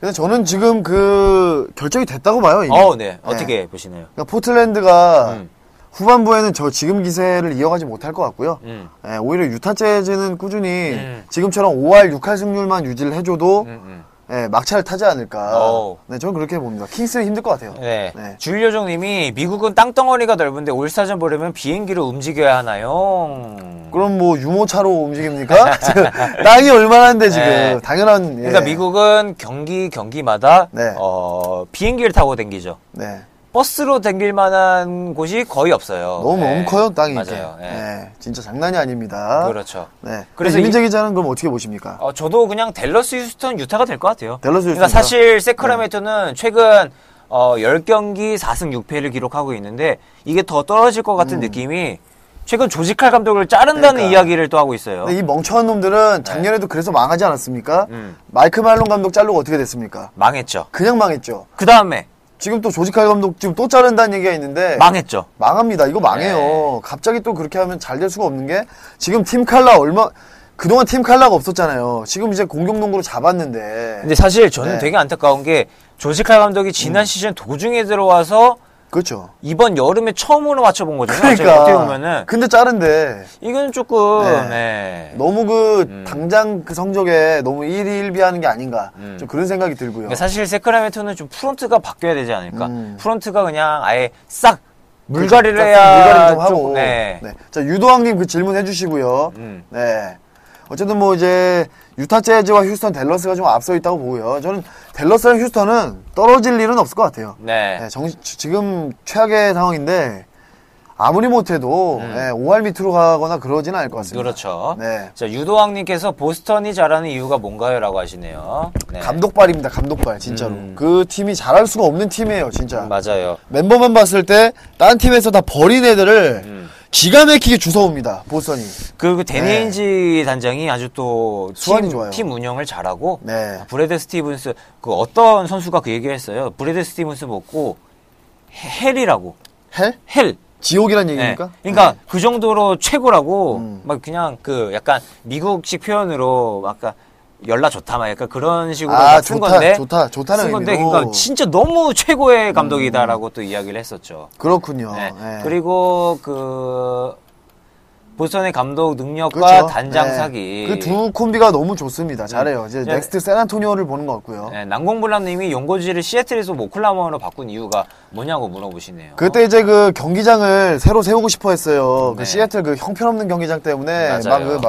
그래서 저는 지금 그 결정이 됐다고 봐요. 이미. 어, 네. 어떻게 보시나요? 그러니까 포틀랜드가 음. 후반부에는 저 지금 기세를 이어가지 못할 것 같고요. 음. 예, 오히려 유타 재즈는 꾸준히 음. 지금처럼 5할 6할 승률만 유지를 해줘도 음, 음. 예, 막차를 타지 않을까. 오. 네, 저는 그렇게 봅니다. 킹스는 힘들 것 같아요. 네. 네. 주일요정 님이 미국은 땅덩어리가 넓은데 올스타전 보려면 비행기로 움직여야 하나요? 그럼 뭐 유모차로 움직입니까? 땅이 얼마나인데 지금 네. 당연한. 예. 그러니까 미국은 경기 경기마다 네. 어, 비행기를 타고 댕기죠. 네. 버스로 댕길 만한 곳이 거의 없어요. 너무 네. 너무 커요 땅이 맞아요. 네. 네, 진짜 장난이 아닙니다. 그렇죠. 네. 그래서 이민재 기자는 그럼 어떻게 보십니까? 어, 저도 그냥 댈러스 휴스턴 유타가 될 것 같아요. 댈러스 그러니까 휴스턴이요? 사실 세크라멘토는 최근 어, 10경기 4승 6패를 기록하고 있는데 이게 더 떨어질 것 같은 느낌이 최근 조지칼 감독을 자른다는 음. 그러니까. 이야기를 또 하고 있어요. 이 멍청한 놈들은 작년에도 그래서 망하지 않았습니까? 네. 음. 마이크 말론 감독 자르고 어떻게 됐습니까? 망했죠. 그냥 망했죠. 그 다음에 지금 또 조지칼 감독 지금 또 자른다는 얘기가 있는데 망했죠. 망합니다. 이거 망해요. 네. 갑자기 또 그렇게 하면 잘 될 수가 없는 게 지금 팀 칼라 얼마 그동안 팀 칼라가 없었잖아요. 지금 이제 공격 농구로 잡았는데 근데 사실 저는 네. 음. 되게 안타까운 게 조지칼 감독이 지난 시즌 도중에 들어와서 그렇죠. 이번 여름에 처음으로 맞춰본 거잖아요. 그러니까 어떻게 보면은 근데 잘하는데 이건 조금 네. 네. 너무 그 음. 당장 그 성적에 너무 일희일비하는 게 아닌가 음. 좀 그런 생각이 들고요. 그러니까 사실 세크라멘토는 좀 프론트가 바뀌어야 되지 않을까. 음. 프론트가 그냥 아예 싹 물갈이를 그렇죠. 해야 물갈이 좀 하고. 좀, 네. 네. 자 유도왕님 그 질문 해주시고요. 음. 네. 어쨌든 뭐 이제 유타 재즈와 휴스턴 댈러스가 좀 앞서 있다고 보고요. 저는 댈러스랑 휴스턴은 떨어질 일은 없을 것 같아요. 네. 네, 정, 지금 최악의 상황인데 아무리 못해도 음. 네, 5할 밑으로 가거나 그러지는 않을 것 같습니다. 그렇죠. 네. 자, 유도왕님께서 보스턴이 잘하는 이유가 뭔가요? 라고 하시네요. 네. 감독발입니다. 감독발 진짜로. 음. 그 팀이 잘할 수가 없는 팀이에요. 진짜. 맞아요. 멤버만 봤을 때딴 팀에서 다 버린 애들을 음. 기가 막히게 주워옵니다. 보스턴이. 그, 그 대니 에인지 단장이 아주 또 네. 팀. 팀 운영을 잘하고 네. 브래드 스티븐스 그 어떤 선수가 그 얘기를 했어요. 브래드 스티븐스 먹고 해- 헬이라고. 헬? 헬. 지옥이란 네. 얘기입니까? 그러니까 네. 그 정도로 최고라고 음. 막 그냥 그 약간 미국식 표현으로 아까 연락 좋다 막 약간 그런 식으로 아, 쓴 좋다, 건데 좋다, 좋다는 쓴 건데 의미로. 음. 그러니까 진짜 너무 최고의 감독이다라고 또 이야기를 했었죠. 그렇군요. 네. 네. 그리고 그 보스턴의 감독 능력과 그렇죠. 단장 네. 사기. 그 두 콤비가 너무 좋습니다. 잘해요. 이제 네. 넥스트 샌안토니오를 보는 것 같고요. 네, 난공불람님이 용고지를 시애틀에서 오클라호마로 바꾼 이유가 뭐냐고 물어보시네요. 그때 이제 그 경기장을 새로 세우고 싶어 했어요. 네. 그 시애틀 그 형편없는 경기장 때문에. 막그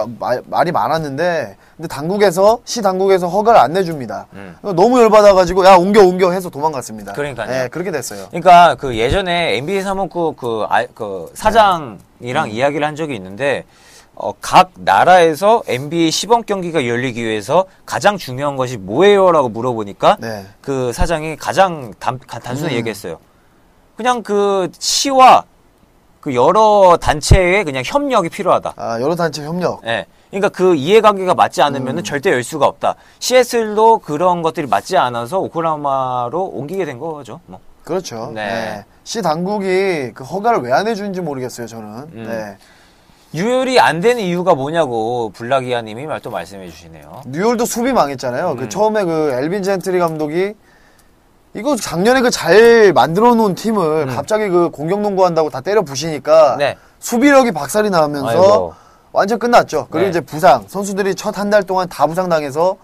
말이 많았는데 근데 당국에서 시 당국에서 허가를 안 내줍니다. 음. 너무 열받아가지고 야 옮겨 옮겨 해서 도망갔습니다. 그러니까요. 네, 그렇게 됐어요. 그러니까 그 예전에 NBA 사무국 그, 아, 그 네. 사장이랑 음. 이야기를 한 적이 있는데 어, 각 나라에서 NBA 시범 경기가 열리기 위해서 가장 중요한 것이 뭐예요라고 물어보니까 네. 그 사장이 가장 단, 가- 단순히 음. 얘기했어요. 그냥 그 시와 그 여러 단체의 그냥 협력이 필요하다. 아 여러 단체 협력. 예. 그러니까 그 이해관계가 맞지 않으면 음. 은 절대 열 수가 없다. 시애틀도 그런 것들이 맞지 않아서 오클라호마로 옮기게 된 거죠. 뭐. 그렇죠. 네. 네. 시 당국이 그 허가를 왜 안 해주는지 모르겠어요. 저는. 음. 네. 유혈이 안 되는 이유가 뭐냐고 블라기아님이 말또 말씀해 주시네요. 뉴올도 수비 망했잖아요. 그 음. 처음에 그 엘빈 젠트리 감독이 이거 작년에 그 잘 만들어 놓은 팀을 갑자기 그 공격 농구 한다고 다 때려 부시니까 음. 네. 수비력이 박살이 나면서. 완전 끝났죠. 그리고 네. 이제 부상 선수들이 첫 한 달 동안 다 부상당해서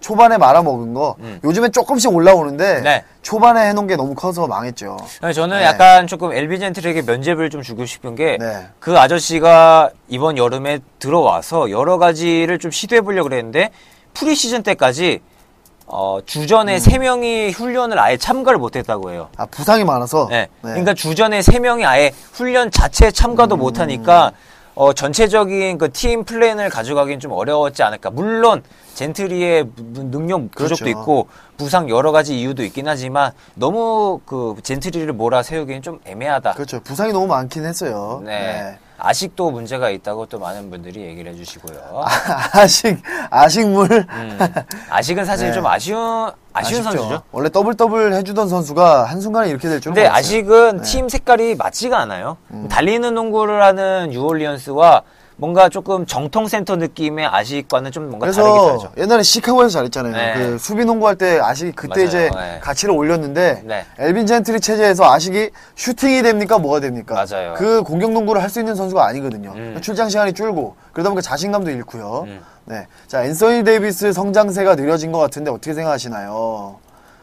초반에 말아먹은 거 요즘에 조금씩 올라오는데 음. 네. 초반에 해놓은 게 너무 커서 망했죠. 저는 네. 약간 조금 엘비 젠틀에게 면죄부를 좀 주고 싶은 게그 네. 아저씨가 이번 여름에 들어와서 여러 가지를 좀 시도해 보려고 그랬는데 프리시즌 때까지 어, 주전에 음. 세 명이 훈련을 아예 참가를 못 했다고 해요. 아 부상이 많아서. 네. 네. 그러니까 주전에 세 명이 아예 훈련 자체에 참가도 못 하니까 어, 전체적인 그 팀 플랜을 가져가기는 좀 어려웠지 않을까. 물론 젠트리의 무- 능력 부족도 그렇죠. 있고 부상 여러 가지 이유도 있긴 하지만 너무 그 젠트리를 몰아 세우기는 좀 애매하다. 그렇죠. 부상이 너무 많긴 했어요. 네. 아직도 문제가 있다고 또 많은 분들이 얘기를 해주시고요. 아 식 아식물. 음, 아직은 사실 네. 좀 아쉬운 아쉬운 아쉽죠. 선수죠. 원래 더블 더블 해주던 선수가 한 순간에 이렇게 될 줄은 근데. 아직은 네. 팀 색깔이 맞지가 않아요. 음. 달리는 농구를 하는 뉴올리언스와 뭔가 조금 정통 센터 느낌의 아식과는 좀 뭔가 다르게 살죠. 옛날에 시카고에서 잘했잖아요. 네. 그 수비 농구할 때 아식이 그때 맞아요. 이제 네. 가치를 올렸는데 네. 엘빈 젠트리 체제에서 아식이 슈팅이 됩니까 뭐가 됩니까? 맞아요. 그 공격 농구를 할 수 있는 선수가 아니거든요. 음. 출장 시간이 줄고 그러다 보니까 자신감도 잃고요. 음. 네. 자 앤서니 데이비스 성장세가 느려진 것 같은데 어떻게 생각하시나요?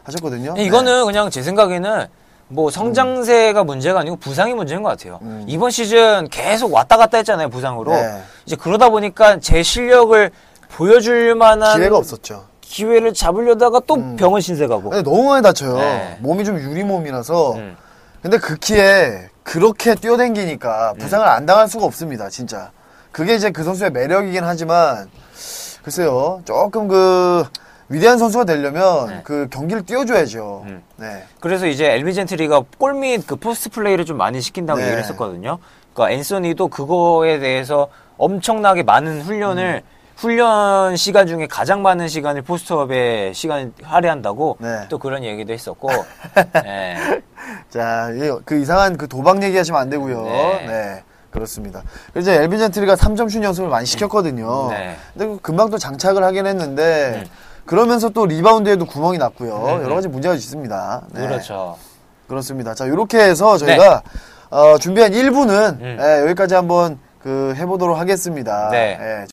하셨거든요. 네, 이거는 네. 그냥 제 생각에는 뭐 성장세가 문제가 아니고 부상이 문제인 것 같아요. 음. 이번 시즌 계속 왔다 갔다 했잖아요, 부상으로. 네. 이제 그러다 보니까 제 실력을 보여줄 만한 기회가 없었죠. 기회를 잡으려다가 또 병원 신세 가고. 근데 너무 많이 다쳐요. 네. 몸이 좀 유리 몸이라서. 음. 근데 그 키에 그렇게 뛰어댕기니까 음. 부상을 안 당할 수가 없습니다, 진짜. 그게 이제 그 선수의 매력이긴 하지만, 글쎄요, 조금 그, 위대한 선수가 되려면 네. 그 경기를 뛰어줘야죠. 음. 네. 그래서 이제 엘빈 젠트리가 골밑 그 포스트 플레이를 좀 많이 시킨다고 네. 얘기를 했었거든요. 그러니까 앤서니도 그거에 대해서 엄청나게 많은 훈련을 음. 훈련 시간 중에 가장 많은 시간을 post up에 시간 할애한다고 네. 또 그런 얘기도 했었고. 네. 자, 이- 그 이상한 그 도박 얘기하시면 안 되고요. 네. 네. 그렇습니다. 그래서 이제 엘빈 젠트리가 3점 슛 연습을 많이 시켰거든요. 네. 근데 그 금방 또 장착을 하긴 했는데, 음. 그러면서 또 리바운드에도 구멍이 났고요. 음. 여러 가지 문제가 있습니다. 네. 그렇죠. 그렇습니다. 자, 이렇게 해서 저희가 어, 준비한 1부는 음. 여기까지 한번 그 해보도록 하겠습니다. 네. 예,